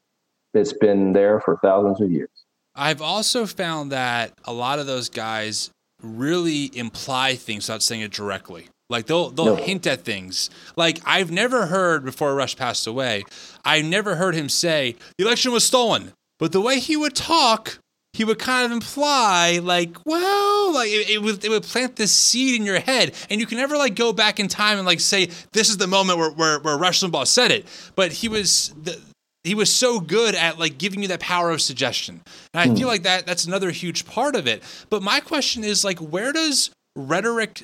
[SPEAKER 4] it's been there for thousands of years.
[SPEAKER 3] I've also found that a lot of those guys really imply things without saying it directly. Like they'll they'll no. hint at things. Like I've never heard before Rush passed away. I never heard him say the election was stolen. But the way he would talk, he would kind of imply like, well, like it, it, would it would plant this seed in your head, and you can never like go back in time and like say this is the moment where where, where Rush Limbaugh said it. But he was the, he was so good at like giving you that power of suggestion, and I hmm. feel like that that's another huge part of it. But my question is like, where does rhetoric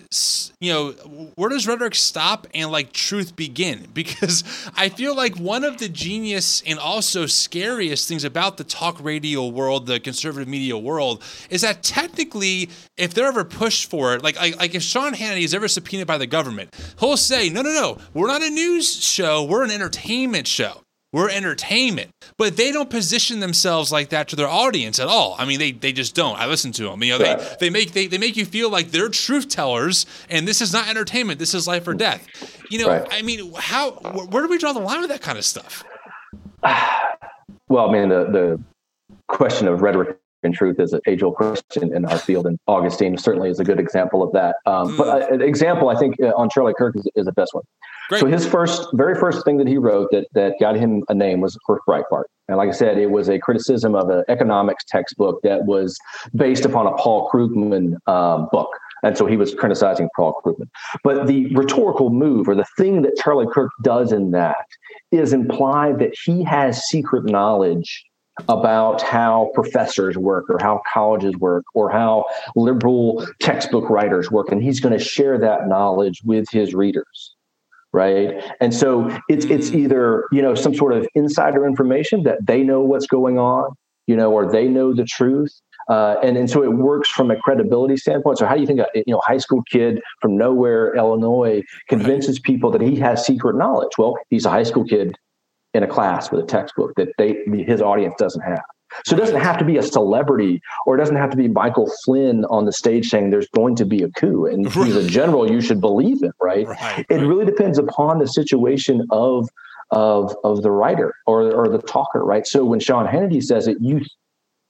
[SPEAKER 3] you know where does rhetoric stop and like truth begin? Because i feel like one of the genius and also scariest things about the talk radio world the conservative media world is that technically if they're ever pushed for it like like, if sean hannity is ever subpoenaed by the government he'll say no no no we're not a news show we're an entertainment show we're entertainment. But they don't position themselves like that to their audience at all. I mean, they, they just don't. I listen to them. You know, they, they make they, they make you feel like they're truth tellers, and this is not entertainment. This is life or death. You know, right. I mean, how where do we draw the line with that kind of stuff?
[SPEAKER 4] Well, I mean, the the question of rhetoric and truth is an age old question in our field, and Augustine certainly is a good example of that. Um, mm. But uh, an example, I think, uh, on Charlie Kirk is, is the best one. Great. So his first, very first thing that he wrote that that got him a name was for Breitbart. And like I said, it was a criticism of an economics textbook that was based upon a Paul Krugman um, book. And so he was criticizing Paul Krugman. But the rhetorical move or the thing that Charlie Kirk does in that is imply that he has secret knowledge about how professors work or how colleges work or how liberal textbook writers work. And he's going to share that knowledge with his readers right and so it's it's mm. either you know some sort of insider information that they know what's going on you know or they know the truth uh, and and so it works from a credibility standpoint. So how do you think a you know high school kid from nowhere, Illinois, convinces people that he has secret knowledge? Well, he's a high school kid in a class with a textbook that they his audience doesn't have. So it doesn't have to be a celebrity or it doesn't have to be Michael Flynn on the stage saying there's going to be a coup and he's a general you should believe it, right? right it really depends upon the situation of of of the writer or or the talker, right? So when Sean Hannity says it, you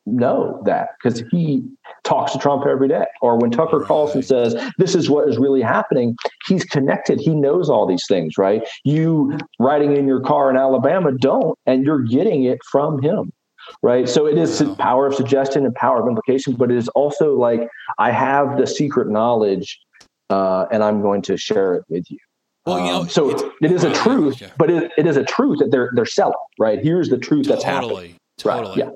[SPEAKER 4] know that because he talks to Trump every day. Or when Tucker calls and says, This is what is really happening, he's connected. He knows all these things, right? You riding in your car in Alabama don't, and you're getting it from him right? So it is power of suggestion and power of implication, but it is also like I have the secret knowledge, uh, and I'm going to share it with you. Well, you know, um, so it is a truth, but it, it is a truth that they're they're selling, right? Here's the truth
[SPEAKER 3] totally,
[SPEAKER 4] that's happening.
[SPEAKER 3] Totally. Right, yeah.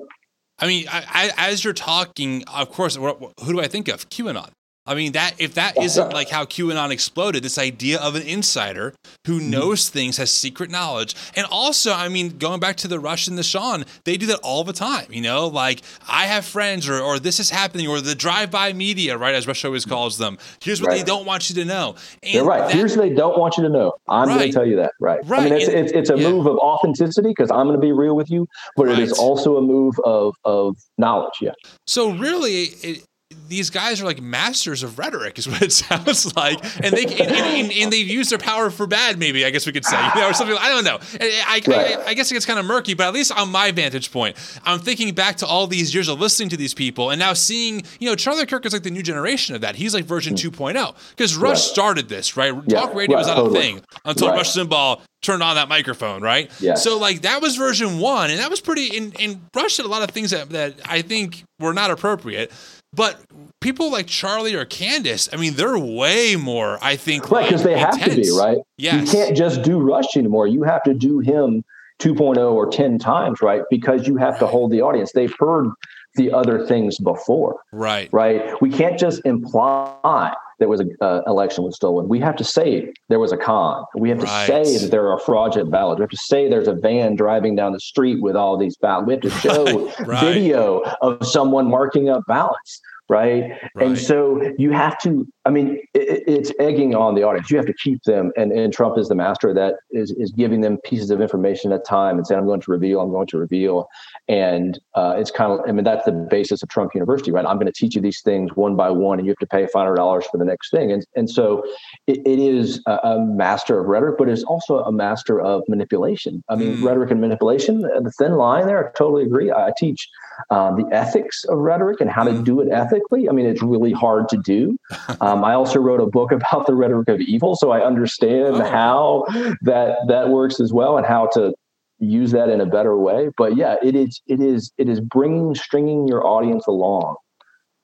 [SPEAKER 3] I mean, I, I, as you're talking, of course, who do I think of? QAnon. I mean that if that isn't like how QAnon exploded, this idea of an insider who mm-hmm. knows things, has secret knowledge, and also, I mean, going back to the Rush and the Sean, they do that all the time. You know, like I have friends, or or this is happening, or the drive-by media, right? As Rush always calls them. Here's what right. they don't want you to know.
[SPEAKER 4] And They're right. That, Here's what they don't want you to know. I'm right. going to tell you that. Right. Right. I mean, it's and, it's, it's a yeah. move of authenticity because I'm going to be real with you, but right. it is also a move of of knowledge. Yeah.
[SPEAKER 3] So really, it, these guys are like masters of rhetoric, is what it sounds like, and they and, and, and, they've used their power for bad. Maybe I guess we could say, you know, or something. I don't know. I, I, I, I guess it gets kind of murky, but at least on my vantage point, I'm thinking back to all these years of listening to these people, and now seeing, you know, Charlie Kirk is like the new generation of that. He's like version mm. 2.0 because Rush right. started this, right? Yeah. Talk radio right, was not totally. a thing until right. Rush Limbaugh turned on that microphone, right? Yeah. So like that was version one, and that was pretty. And, and Rush did a lot of things that that I think were not appropriate. But people like Charlie or Candace, I mean, they're way more, I think,
[SPEAKER 4] right? Because they intense. have to be, right?
[SPEAKER 3] Yes.
[SPEAKER 4] You can't just do Rush anymore. You have to do him 2.0 or 10 times, right? Because you have to hold the audience. They've heard the other things before,
[SPEAKER 3] right?
[SPEAKER 4] Right. We can't just imply there was an uh, election was stolen. We have to say there was a con. We have right. to say that there are fraudulent ballots. We have to say there's a van driving down the street with all these ballots. We have to show right. video of someone marking up ballots right? right? And so you have to, I mean, it, it's egging on the audience. You have to keep them, and, and Trump is the master that is, is giving them pieces of information at a time and saying, I'm going to reveal, I'm going to reveal. And uh, it's kind of, I mean, that's the basis of Trump University, right? I'm going to teach you these things one by one, and you have to pay $500 for the next thing. And, and so it, it is a, a, master of rhetoric, but it's also a master of manipulation. I mean, mm. rhetoric and manipulation, the thin line there, I totally agree. I teach uh, the ethics of rhetoric and how to mm. do it ethically. I mean, it's really hard to do. Um, I also wrote a book about the rhetoric of evil, so I understand oh. how that that works as well and how to use that in a better way. But yeah, it is it is it is bringing stringing your audience along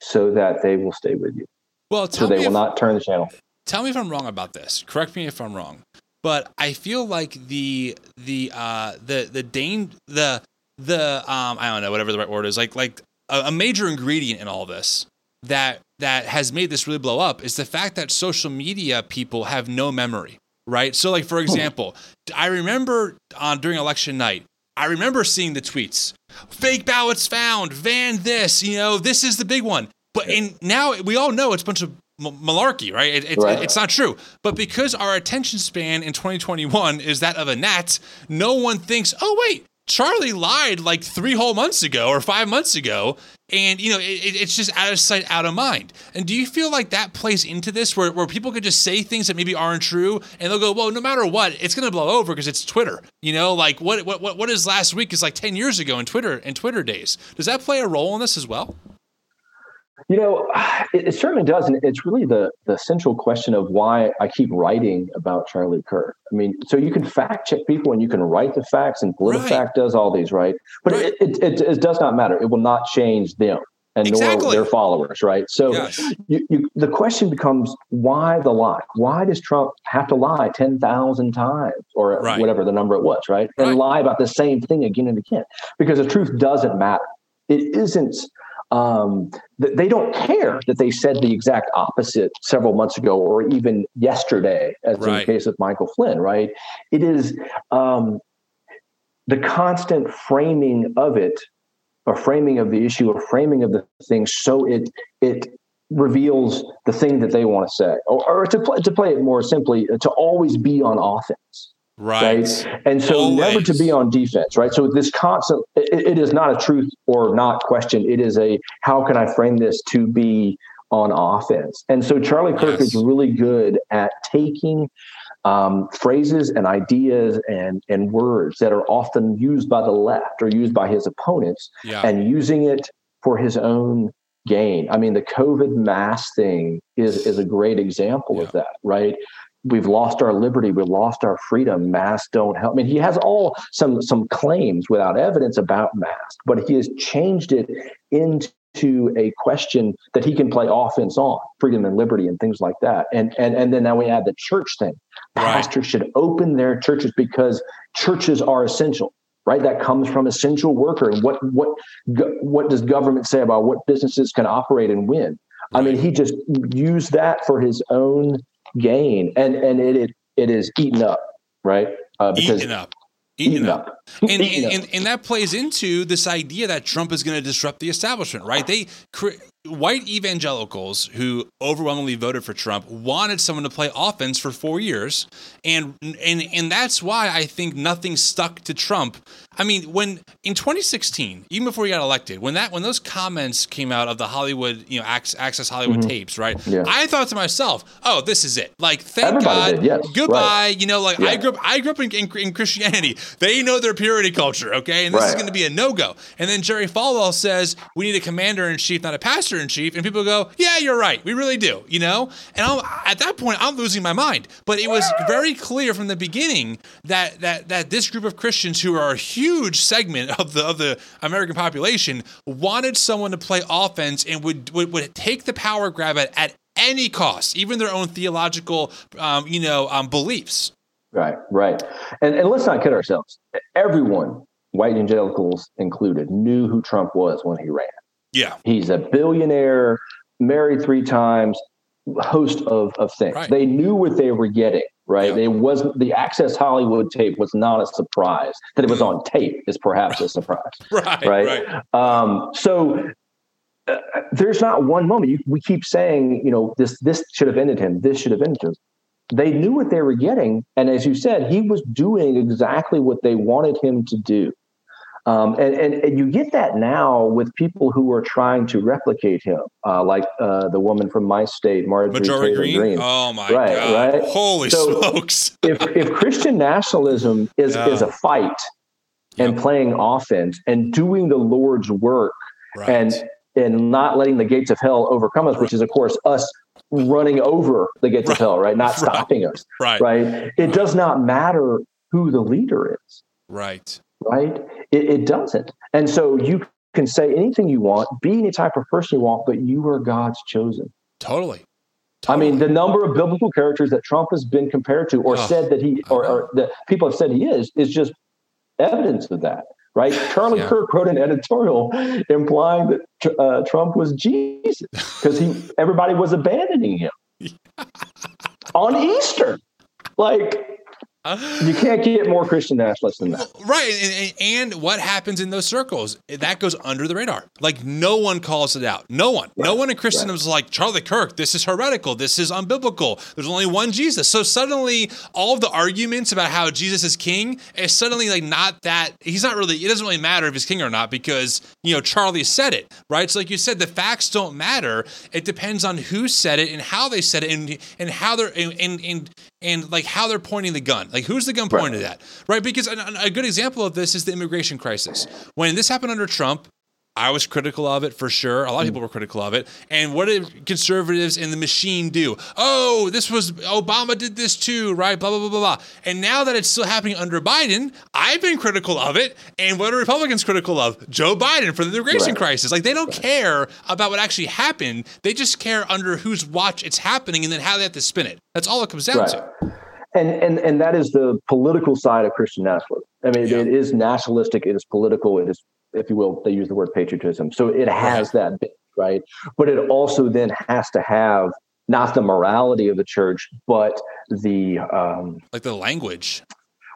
[SPEAKER 4] so that they will stay with you.
[SPEAKER 3] Well,
[SPEAKER 4] so they will if, not turn the channel.
[SPEAKER 3] Tell me if I'm wrong about this. Correct me if I'm wrong. But I feel like the the uh the the Dane the the um I don't know whatever the right word is like like a, a major ingredient in all this that that has made this really blow up is the fact that social media people have no memory, right? So, like for hmm. example, I remember on during election night, I remember seeing the tweets, fake ballots found, van this, you know, this is the big one. But and now we all know it's a bunch of malarkey, right? It, it's, right? it's not true. But because our attention span in 2021 is that of a gnat, no one thinks, oh, wait, Charlie lied like three whole months ago or five months ago. And, you know, it, it's just out of sight, out of mind. And do you feel like that plays into this where, where people could just say things that maybe aren't true and they'll go, well, no matter what, it's going to blow over because it's Twitter. You know, like what, what, what is last week is like 10 years ago in Twitter and Twitter days. Does that play a role in this as well?
[SPEAKER 4] You know, it, it, certainly does, and it's really the the central question of why I keep writing about Charlie Kirk. I mean, so you can fact check people and you can write the facts, and PolitiFact right. does all these, right? But right. It, it, it, does not matter. It will not change them and exactly. nor their followers, right? So yes. you, you, the question becomes why the lie? Why does Trump have to lie 10,000 times or right. whatever the number it was, right? And right. lie about the same thing again and again? Because the truth doesn't matter. It isn't um, they don't care that they said the exact opposite several months ago or even yesterday, as right. in the case of Michael Flynn, right? It is um, the constant framing of it, or framing of the issue, or framing of the thing, so it it reveals the thing that they want to say, or, or to play to play it more simply, to always be on offense.
[SPEAKER 3] Right.
[SPEAKER 4] right. And so Always. never to be on defense, right? So this constant, it, it is not a truth or not question. It is a, how can I frame this to be on offense? And so Charlie Kirk yes. is really good at taking um, phrases and ideas and, and words that are often used by the left or used by his opponents yeah. and using it for his own gain. I mean, the COVID mask thing is, is a great example yeah. of that, right? We've lost our liberty, we've lost our freedom. Masks don't help. I mean, he has all some some claims without evidence about masks, but he has changed it into a question that he can play offense on freedom and liberty and things like that. And and and then now we add the church thing. Pastors right. should open their churches because churches are essential. Right, that comes from essential worker. And what what what does government say about what businesses can operate and win? I mean, he just used that for his own gain, and and it it, it is eaten up, right?
[SPEAKER 3] Uh, because eaten up. Eaten, eaten up. up. And, and, and, and, that plays into this idea that Trump is going to disrupt the establishment, right? They white evangelicals who overwhelmingly voted for Trump wanted someone to play offense for four years, and and and that's why I think nothing stuck to Trump. I mean, when in 2016, even before he got elected, when that when those comments came out of the Hollywood, you know, Access Hollywood mm-hmm. tapes, right? Yeah. I thought to myself, "Oh, this is it. Like, thank Everybody God, yes. goodbye." Right. You know, like yeah. I grew up, I grew up in, in, in, Christianity. They know their purity culture, okay, and this right. is going to be a no go. And then Jerry Falwell says, "We need a commander in chief, not a pastor." In chief, and people go, "Yeah, you're right. We really do." You know, and I'm, at that point, I'm losing my mind. But it was very clear from the beginning that that that this group of Christians, who are a huge segment of the of the American population, wanted someone to play offense and would would, would take the power grab at, at any cost, even their own theological, um, you know, um, beliefs.
[SPEAKER 4] Right, right, and and let's not kid ourselves. Everyone, white evangelicals included, knew who Trump was when he ran.
[SPEAKER 3] Yeah.
[SPEAKER 4] He's a billionaire, married three times, host of, of things. Right. They knew what they were getting, right? Yeah. It wasn't the Access Hollywood tape was not a surprise. That it was on tape is perhaps a surprise.
[SPEAKER 3] right.
[SPEAKER 4] Right. right. Um, so uh, there's not one moment you, we keep saying, you know, this this should have ended him. This should have ended him. They knew what they were getting, and as you said, he was doing exactly what they wanted him to do. Um, and, and, and, you get that now with people who are trying to replicate him, uh, like uh, the woman from my state, Marjorie, Marjorie Greene. Greene.
[SPEAKER 3] Oh my right, God! Right? Holy so smokes!
[SPEAKER 4] if if Christian nationalism is yeah. is a fight yep. and playing offense and doing the Lord's work right. and and not letting the gates of hell overcome us, which is of course us running over the gates of hell, right? Not stopping us,
[SPEAKER 3] right?
[SPEAKER 4] Right. It does not matter who the leader is,
[SPEAKER 3] right?
[SPEAKER 4] Right? It, it doesn't. And so you can say anything you want, be any type of person you want, but you are God's chosen.
[SPEAKER 3] Totally.
[SPEAKER 4] Totally. I mean, the number of biblical characters that Trump has been compared to, or oh, said that he, or, or that people have said he is, is just evidence of that. right? Charlie yeah. Kirk wrote an editorial implying that uh, Trump was Jesus because he everybody was abandoning him on Easter. Like you can't get more Christian nationalists than that.
[SPEAKER 3] Right. And, and, what happens in those circles? That goes under the radar. Like no one calls it out. No one. Right. No one in Christendom right. is like, Charlie Kirk, this is heretical. This is unbiblical. There's only one Jesus. So suddenly all of the arguments about how Jesus is king is suddenly like not that, he's not really, it doesn't really matter if he's king or not because, you know, Charlie said it, right? So like you said, the facts don't matter. It depends on who said it and how they said it and, and how they're, and, and, and, and like how they're pointing the gun. Like, who's the gun pointed right. at? Right? Because a, a good example of this is the immigration crisis. When this happened under Trump, I was critical of it for sure. A lot of mm. people were critical of it. And what did conservatives in the machine do? Oh, this was Obama did this too, right? Blah, blah, blah, blah, blah. And now that it's still happening under Biden, I've been critical of it. And what are Republicans critical of? Joe Biden for the immigration right. crisis. Like they don't right. care about what actually happened. They just care under whose watch it's happening and then how they have to spin it. That's all it comes down right. to.
[SPEAKER 4] And, and and that is the political side of Christian nationalism. I mean, yeah. it is nationalistic. It is political. It is if you will, they use the word patriotism. So it has that bit, right? But it also then has to have not the morality of the church, but the um,
[SPEAKER 3] like the language.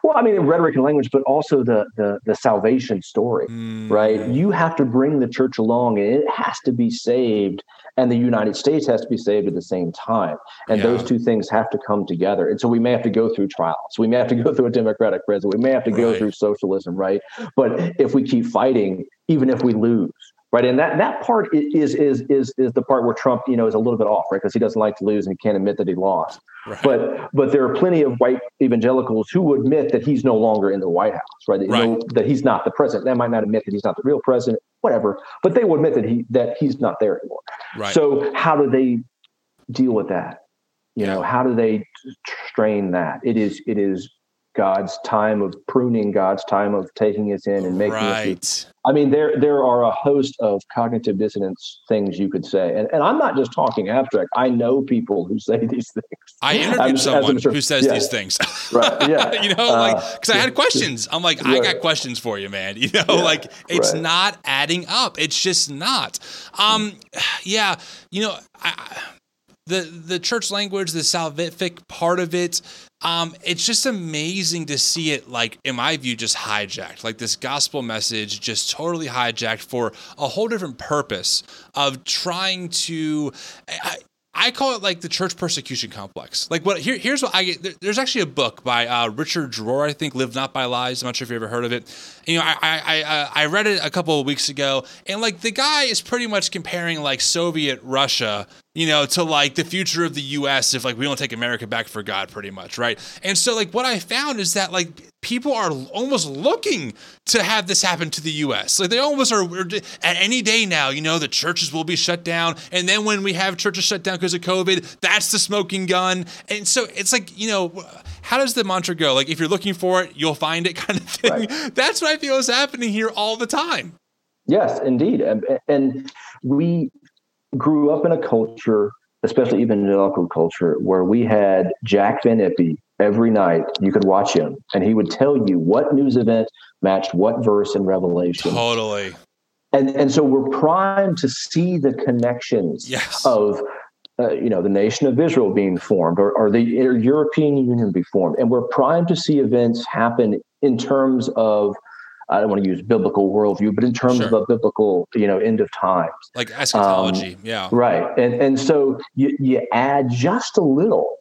[SPEAKER 4] Well, I mean, rhetoric and language, but also the the, the salvation story, mm. right? You have to bring the church along, and it has to be saved, and the United States has to be saved at the same time, and yeah. those two things have to come together. And so we may have to go through trials. We may have to go through a democratic president. We may have to go right. through socialism, right? But if we keep fighting, even if we lose, right? And that that part is is is is the part where Trump, you know, is a little bit off, right? Because he doesn't like to lose and he can't admit that he lost. Right. But but there are plenty of white evangelicals who admit that he's no longer in the White House, right? That, right. Know, that he's not the president. They might not admit that he's not the real president, whatever, but they will admit that he that he's not there anymore. Right. So how do they deal with that? You know, how do they strain that? It is it is God's time of pruning, God's time of taking us in and making right. us. I mean, there there are a host of cognitive dissonance things you could say, and and I'm not just talking abstract. I know people who say these things.
[SPEAKER 3] I interviewed I'm, someone who says yeah. these things.
[SPEAKER 4] right. Yeah.
[SPEAKER 3] you know, like because uh, I had questions. I'm like, I got questions for you, man. You know, yeah. like it's right. not adding up. It's just not. Um, yeah. You know, I, the the church language, the salvific part of it, um, it's just amazing to see it, like, in my view, just hijacked. Like, this gospel message just totally hijacked for a whole different purpose of trying to. I, I call it like the church persecution complex. Like what? Here, here's what I get. There's actually a book by uh, Richard Rohr, I think, "Live Not by Lies." I'm not sure if you ever heard of it. You know, I I I, I read it a couple of weeks ago, and like the guy is pretty much comparing like Soviet Russia you know, to like the future of the US if like we don't take America back for God pretty much, right? And so like what I found is that like people are almost looking to have this happen to the US. Like they almost are at any day now, you know, the churches will be shut down and then when we have churches shut down because of COVID, that's the smoking gun. And so it's like, you know, how does the mantra go? Like if you're looking for it, you'll find it kind of thing. Right. That's what I feel is happening here all the time.
[SPEAKER 4] Yes, indeed. And, and we grew up in a culture, especially evangelical culture, where we had Jack Van Impe every night. You could watch him, and he would tell you what news event matched what verse in Revelation.
[SPEAKER 3] Totally.
[SPEAKER 4] And and so we're primed to see the connections yes. of uh, you know the nation of Israel being formed or, or the European Union be formed, and we're primed to see events happen in terms of I don't want to use biblical worldview, but in terms sure. of a biblical, you know, end of times,
[SPEAKER 3] like eschatology, um, yeah,
[SPEAKER 4] right. And and so you you add just a little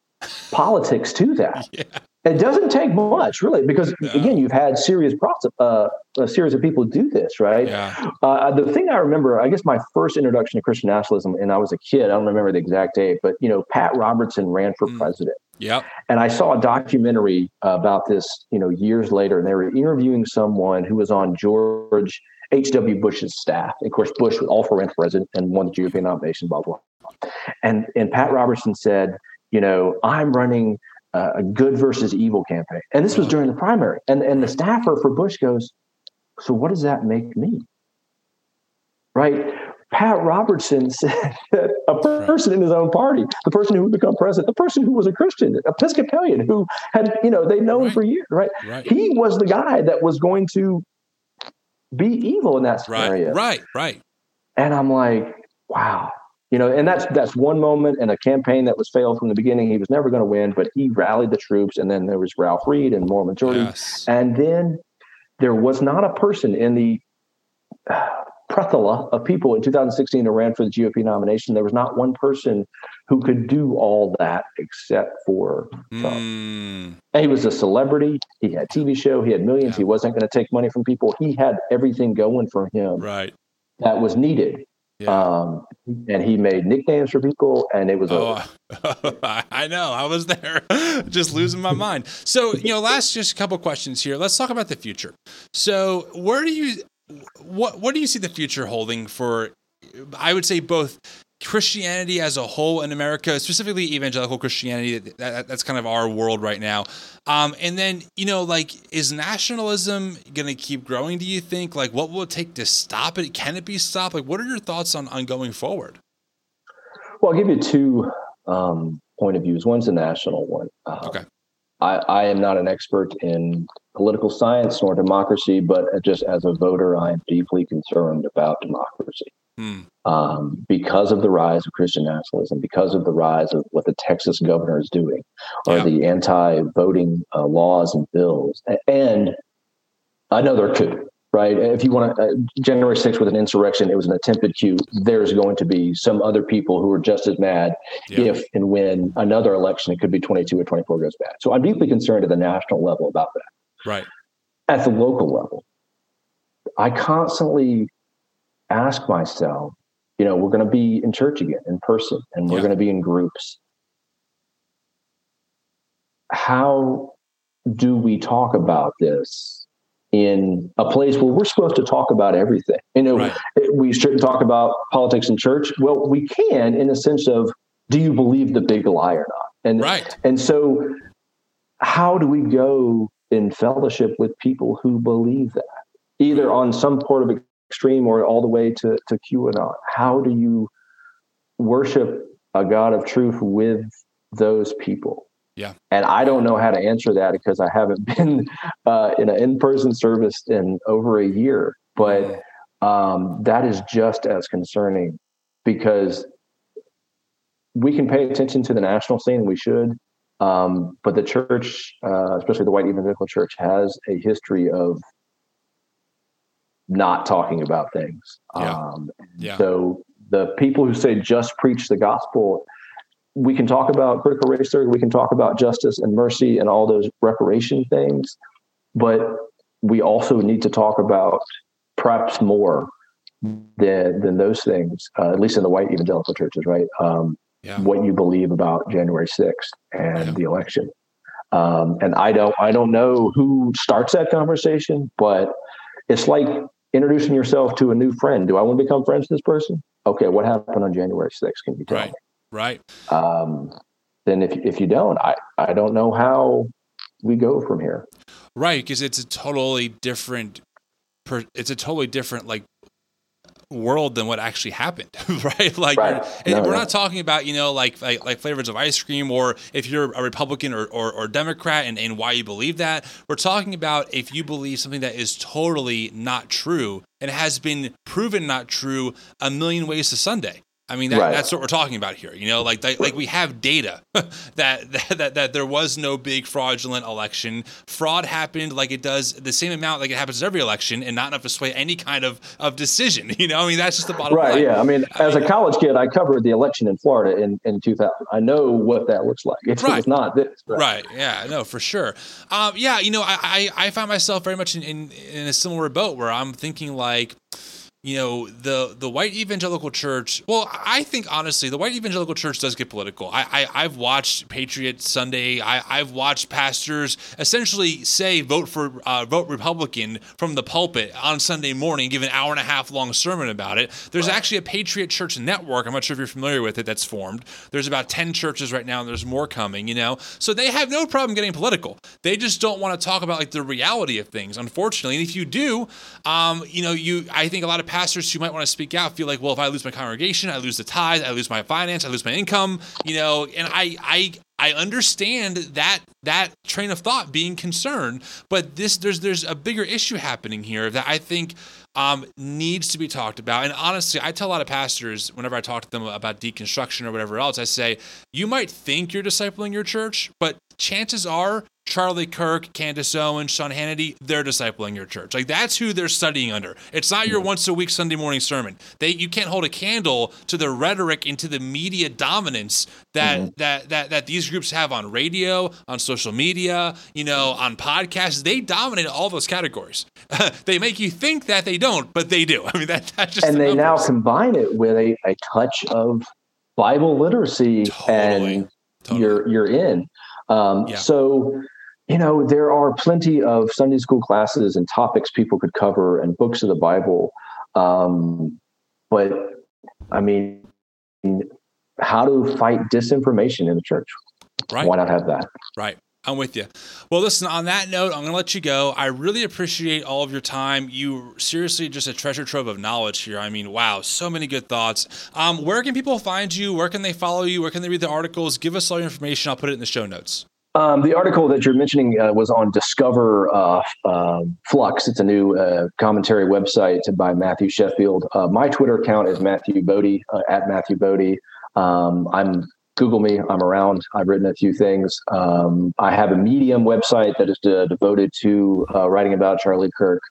[SPEAKER 4] politics to that. yeah. It doesn't take much, really, because no. again, you've had serious process, uh, a series of people do this, right? Yeah. Uh, the thing I remember, I guess, my first introduction to Christian nationalism, and I was a kid. I don't remember the exact date, but you know, Pat Robertson ran for mm. president.
[SPEAKER 3] Yep.
[SPEAKER 4] And I saw a documentary about this, you know, years later, and they were interviewing someone who was on George H.W. Bush's staff. Of course, Bush also ran for president and won the GOP nomination, blah, blah, blah. And, and Pat Robertson said, you know, I'm running a good versus evil campaign. And this was during the primary. And, and the staffer for Bush goes, so what does that make me? Right? Pat Robertson said that a person in his own party, the person who would become president, the person who was a Christian, Episcopalian, who had, you know, they'd known right. for years, right? right? He was the guy that was going to be evil in that scenario.
[SPEAKER 3] Right, right, right.
[SPEAKER 4] And I'm like, wow. You know, and that's that's one moment in a campaign that was failed from the beginning. He was never going to win, but he rallied the troops. And then there was Ralph Reed and Moral Majority.
[SPEAKER 3] Yes.
[SPEAKER 4] And then there was not a person in the uh, plethora of people in 2016 who ran for the GOP nomination. There was not one person who could do all that except for Trump.
[SPEAKER 3] Mm,
[SPEAKER 4] he was a celebrity. He had TV show. He had millions.
[SPEAKER 3] Yeah.
[SPEAKER 4] He wasn't going to take money from people. He had everything going for him
[SPEAKER 3] right.
[SPEAKER 4] that was needed.
[SPEAKER 3] Yeah.
[SPEAKER 4] Um, and he made nicknames for people, and it was
[SPEAKER 3] Oh. I know. I was there, just losing my mind. So, you know, last just a couple questions here. Let's talk about the future. So, where do you, what, what do you see the future holding for? I would say both Christianity as a whole in America, specifically evangelical Christianity. That, that, that's kind of our world right now. Um, and then, you know, like, is nationalism going to keep growing? Do you think? Like, what will it take to stop it? Can it be stopped? Like, what are your thoughts on on going forward?
[SPEAKER 4] Well, I'll give you two um, point of views. One's a national one. Uh,
[SPEAKER 3] Okay.
[SPEAKER 4] I, I am not an expert in political science nor democracy, but just as a voter, I am deeply concerned about democracy.
[SPEAKER 3] Hmm.
[SPEAKER 4] Um, because of the rise of Christian nationalism, because of the rise of what the Texas governor is doing, or
[SPEAKER 3] Yeah.
[SPEAKER 4] the anti-voting uh, laws and bills, and another coup. Right? If you want to, uh, January 6th with an insurrection, it was an attempted coup. There's going to be some other people who are just as mad
[SPEAKER 3] Yeah.
[SPEAKER 4] if and when another election, it could be 22 or 24, goes bad. So I'm deeply concerned at the national level about that
[SPEAKER 3] Right.
[SPEAKER 4] at the local level, I constantly ask myself, you know, we're going to be in church again in person and we're
[SPEAKER 3] Yeah.
[SPEAKER 4] going to be in groups. How do we talk about this in a place where we're supposed to talk about everything? You know,
[SPEAKER 3] Right.
[SPEAKER 4] we shouldn't talk about politics in church. Well, we can in the sense of, do you believe the big lie or not? And
[SPEAKER 3] Right.
[SPEAKER 4] and so, how do we go in fellowship with people who believe that, either on some part of extreme or all the way to, to QAnon? How do you worship a God of truth with those people?
[SPEAKER 3] Yeah.
[SPEAKER 4] And I don't know how to answer that because I haven't been uh, in an in person service in over a year. But um, that is just as concerning because we can pay attention to the national scene, we should. Um, but the church, uh, especially the white evangelical church, has a history of not talking about things.
[SPEAKER 3] Yeah.
[SPEAKER 4] Um,
[SPEAKER 3] Yeah.
[SPEAKER 4] So the people who say just preach the gospel, we can talk about critical race theory, we can talk about justice and mercy and all those reparation things, but we also need to talk about perhaps more than than those things, uh, at least in the white evangelical churches, right? Um,
[SPEAKER 3] Yeah.
[SPEAKER 4] what you believe about January 6th and
[SPEAKER 3] Yeah.
[SPEAKER 4] the election. Um, and I don't I don't know who starts that conversation, but it's like introducing yourself to a new friend. Do I want to become friends with this person? Okay, what happened on January 6th? Can you tell
[SPEAKER 3] Right. Right.
[SPEAKER 4] Um, then if if you don't, I, I don't know how we go from here.
[SPEAKER 3] Right. Because it's a totally different. Per, it's a totally different like world than what actually happened, right? Like,
[SPEAKER 4] Right.
[SPEAKER 3] and
[SPEAKER 4] No,
[SPEAKER 3] we're
[SPEAKER 4] no.
[SPEAKER 3] not talking about you know like, like like flavors of ice cream, or if you're a Republican or or, or Democrat and and why you believe that. We're talking about if you believe something that is totally not true and has been proven not true a million ways to Sunday. I mean, that,
[SPEAKER 4] Right.
[SPEAKER 3] that's what we're talking about here. You know, like like, like we have data that, that that that there was no big fraudulent election. Fraud happened like it does the same amount like it happens at every election, and not enough to sway any kind of of decision. You know, I mean, that's just the bottom
[SPEAKER 4] Right.
[SPEAKER 3] line.
[SPEAKER 4] Yeah. I mean, as a college kid, I covered the election in Florida in, in 2000. I know what that looks like. It's,
[SPEAKER 3] Right.
[SPEAKER 4] it's not this.
[SPEAKER 3] Right. Yeah. No, for sure. Um, yeah. You know, I, I, I find myself very much in, in, in a similar boat where I'm thinking like, you know, the the white evangelical church. Well, I think honestly, the white evangelical church does get political. I, I I've watched Patriot Sunday. I I've watched pastors essentially say vote for uh, vote Republican from the pulpit on Sunday morning, give an hour and a half long sermon about it. There's actually a Patriot Church network. I'm not sure if you're familiar with it. That's formed. There's about ten churches right now, and there's more coming. You know, so they have no problem getting political. They just don't want to talk about like the reality of things, unfortunately. And if you do, um, you know, you I think a lot of pastors who might want to speak out feel like, well, if I lose my congregation, I lose the tithe, I lose my finance, I lose my income, you know, and I I I understand that that train of thought being concerned, but this there's there's a bigger issue happening here that I think um, needs to be talked about. And honestly, I tell a lot of pastors whenever I talk to them about deconstruction or whatever else, I say, you might think you're discipling your church, but chances are Charlie Kirk, Candace Owens, Sean Hannity, they're discipling your church. Like that's who they're studying under. It's not your once a week Sunday morning sermon. They you can't hold a candle to the rhetoric and to the media dominance that mm-hmm. that that that these groups have on radio, on social media, you know, on podcasts. They dominate all those categories. they make you think that they don't, but they do. I mean that that's just
[SPEAKER 4] And the they now combine it with a, a touch of Bible literacy totally. and totally. you're you're in. Um, yeah. So you know, there are plenty of Sunday school classes and topics people could cover and books of the Bible. Um, but I mean, how to fight disinformation in the church? Right. Why not have that?
[SPEAKER 3] Right. I'm with you. Well, listen, on that note, I'm going to let you go. I really appreciate all of your time. You seriously just a treasure trove of knowledge here. I mean, wow, so many good thoughts. Um, where can people find you? Where can they follow you? Where can they read the articles? Give us all your information. I'll put it in the show notes.
[SPEAKER 4] Um, the article that you're mentioning uh, was on Discover uh, uh, Flux. It's a new uh, commentary website by Matthew Sheffield. Uh, my Twitter account is Matthew Boedy uh, at Matthew Boedy. Um, I'm Google me. I'm around. I've written a few things. Um, I have a Medium website that is devoted to writing about Charlie Kirk.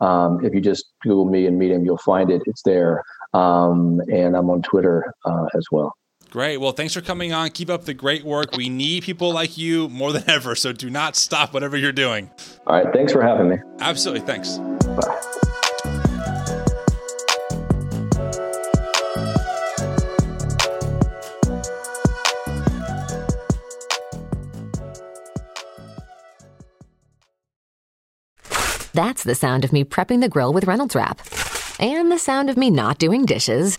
[SPEAKER 4] Um, if you just Google me and Medium, you'll find it. It's there. Um, and I'm on Twitter as well.
[SPEAKER 3] Great. Well, thanks for coming on. Keep up the great work. We need people like you more than ever. So do not stop whatever you're doing.
[SPEAKER 4] All right. Thanks for having me.
[SPEAKER 3] Absolutely. Thanks. Bye.
[SPEAKER 8] That's the sound of me prepping the grill with Reynolds Wrap, and the sound of me not doing dishes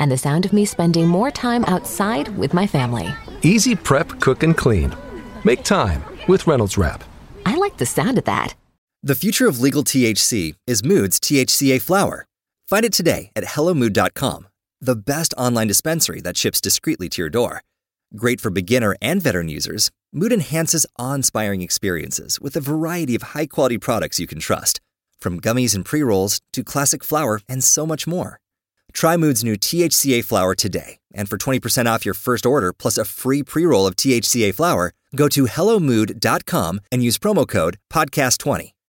[SPEAKER 8] and the sound of me spending more time outside with my family.
[SPEAKER 9] Easy prep, cook, and clean. Make time with Reynolds Wrap.
[SPEAKER 8] I like the sound of that.
[SPEAKER 1] The future of legal THC is Moods THCA flower. Find it today at HelloMood.com, the best online dispensary that ships discreetly to your door. Great for beginner and veteran users, Mood enhances awe inspiring experiences with a variety of high quality products you can trust, from gummies and pre rolls to classic flower and so much more. Try Mood's new THCA flower today, and for 20% off your first order plus a free pre-roll of THCA flower, go to hellomood.com and use promo code podcast20.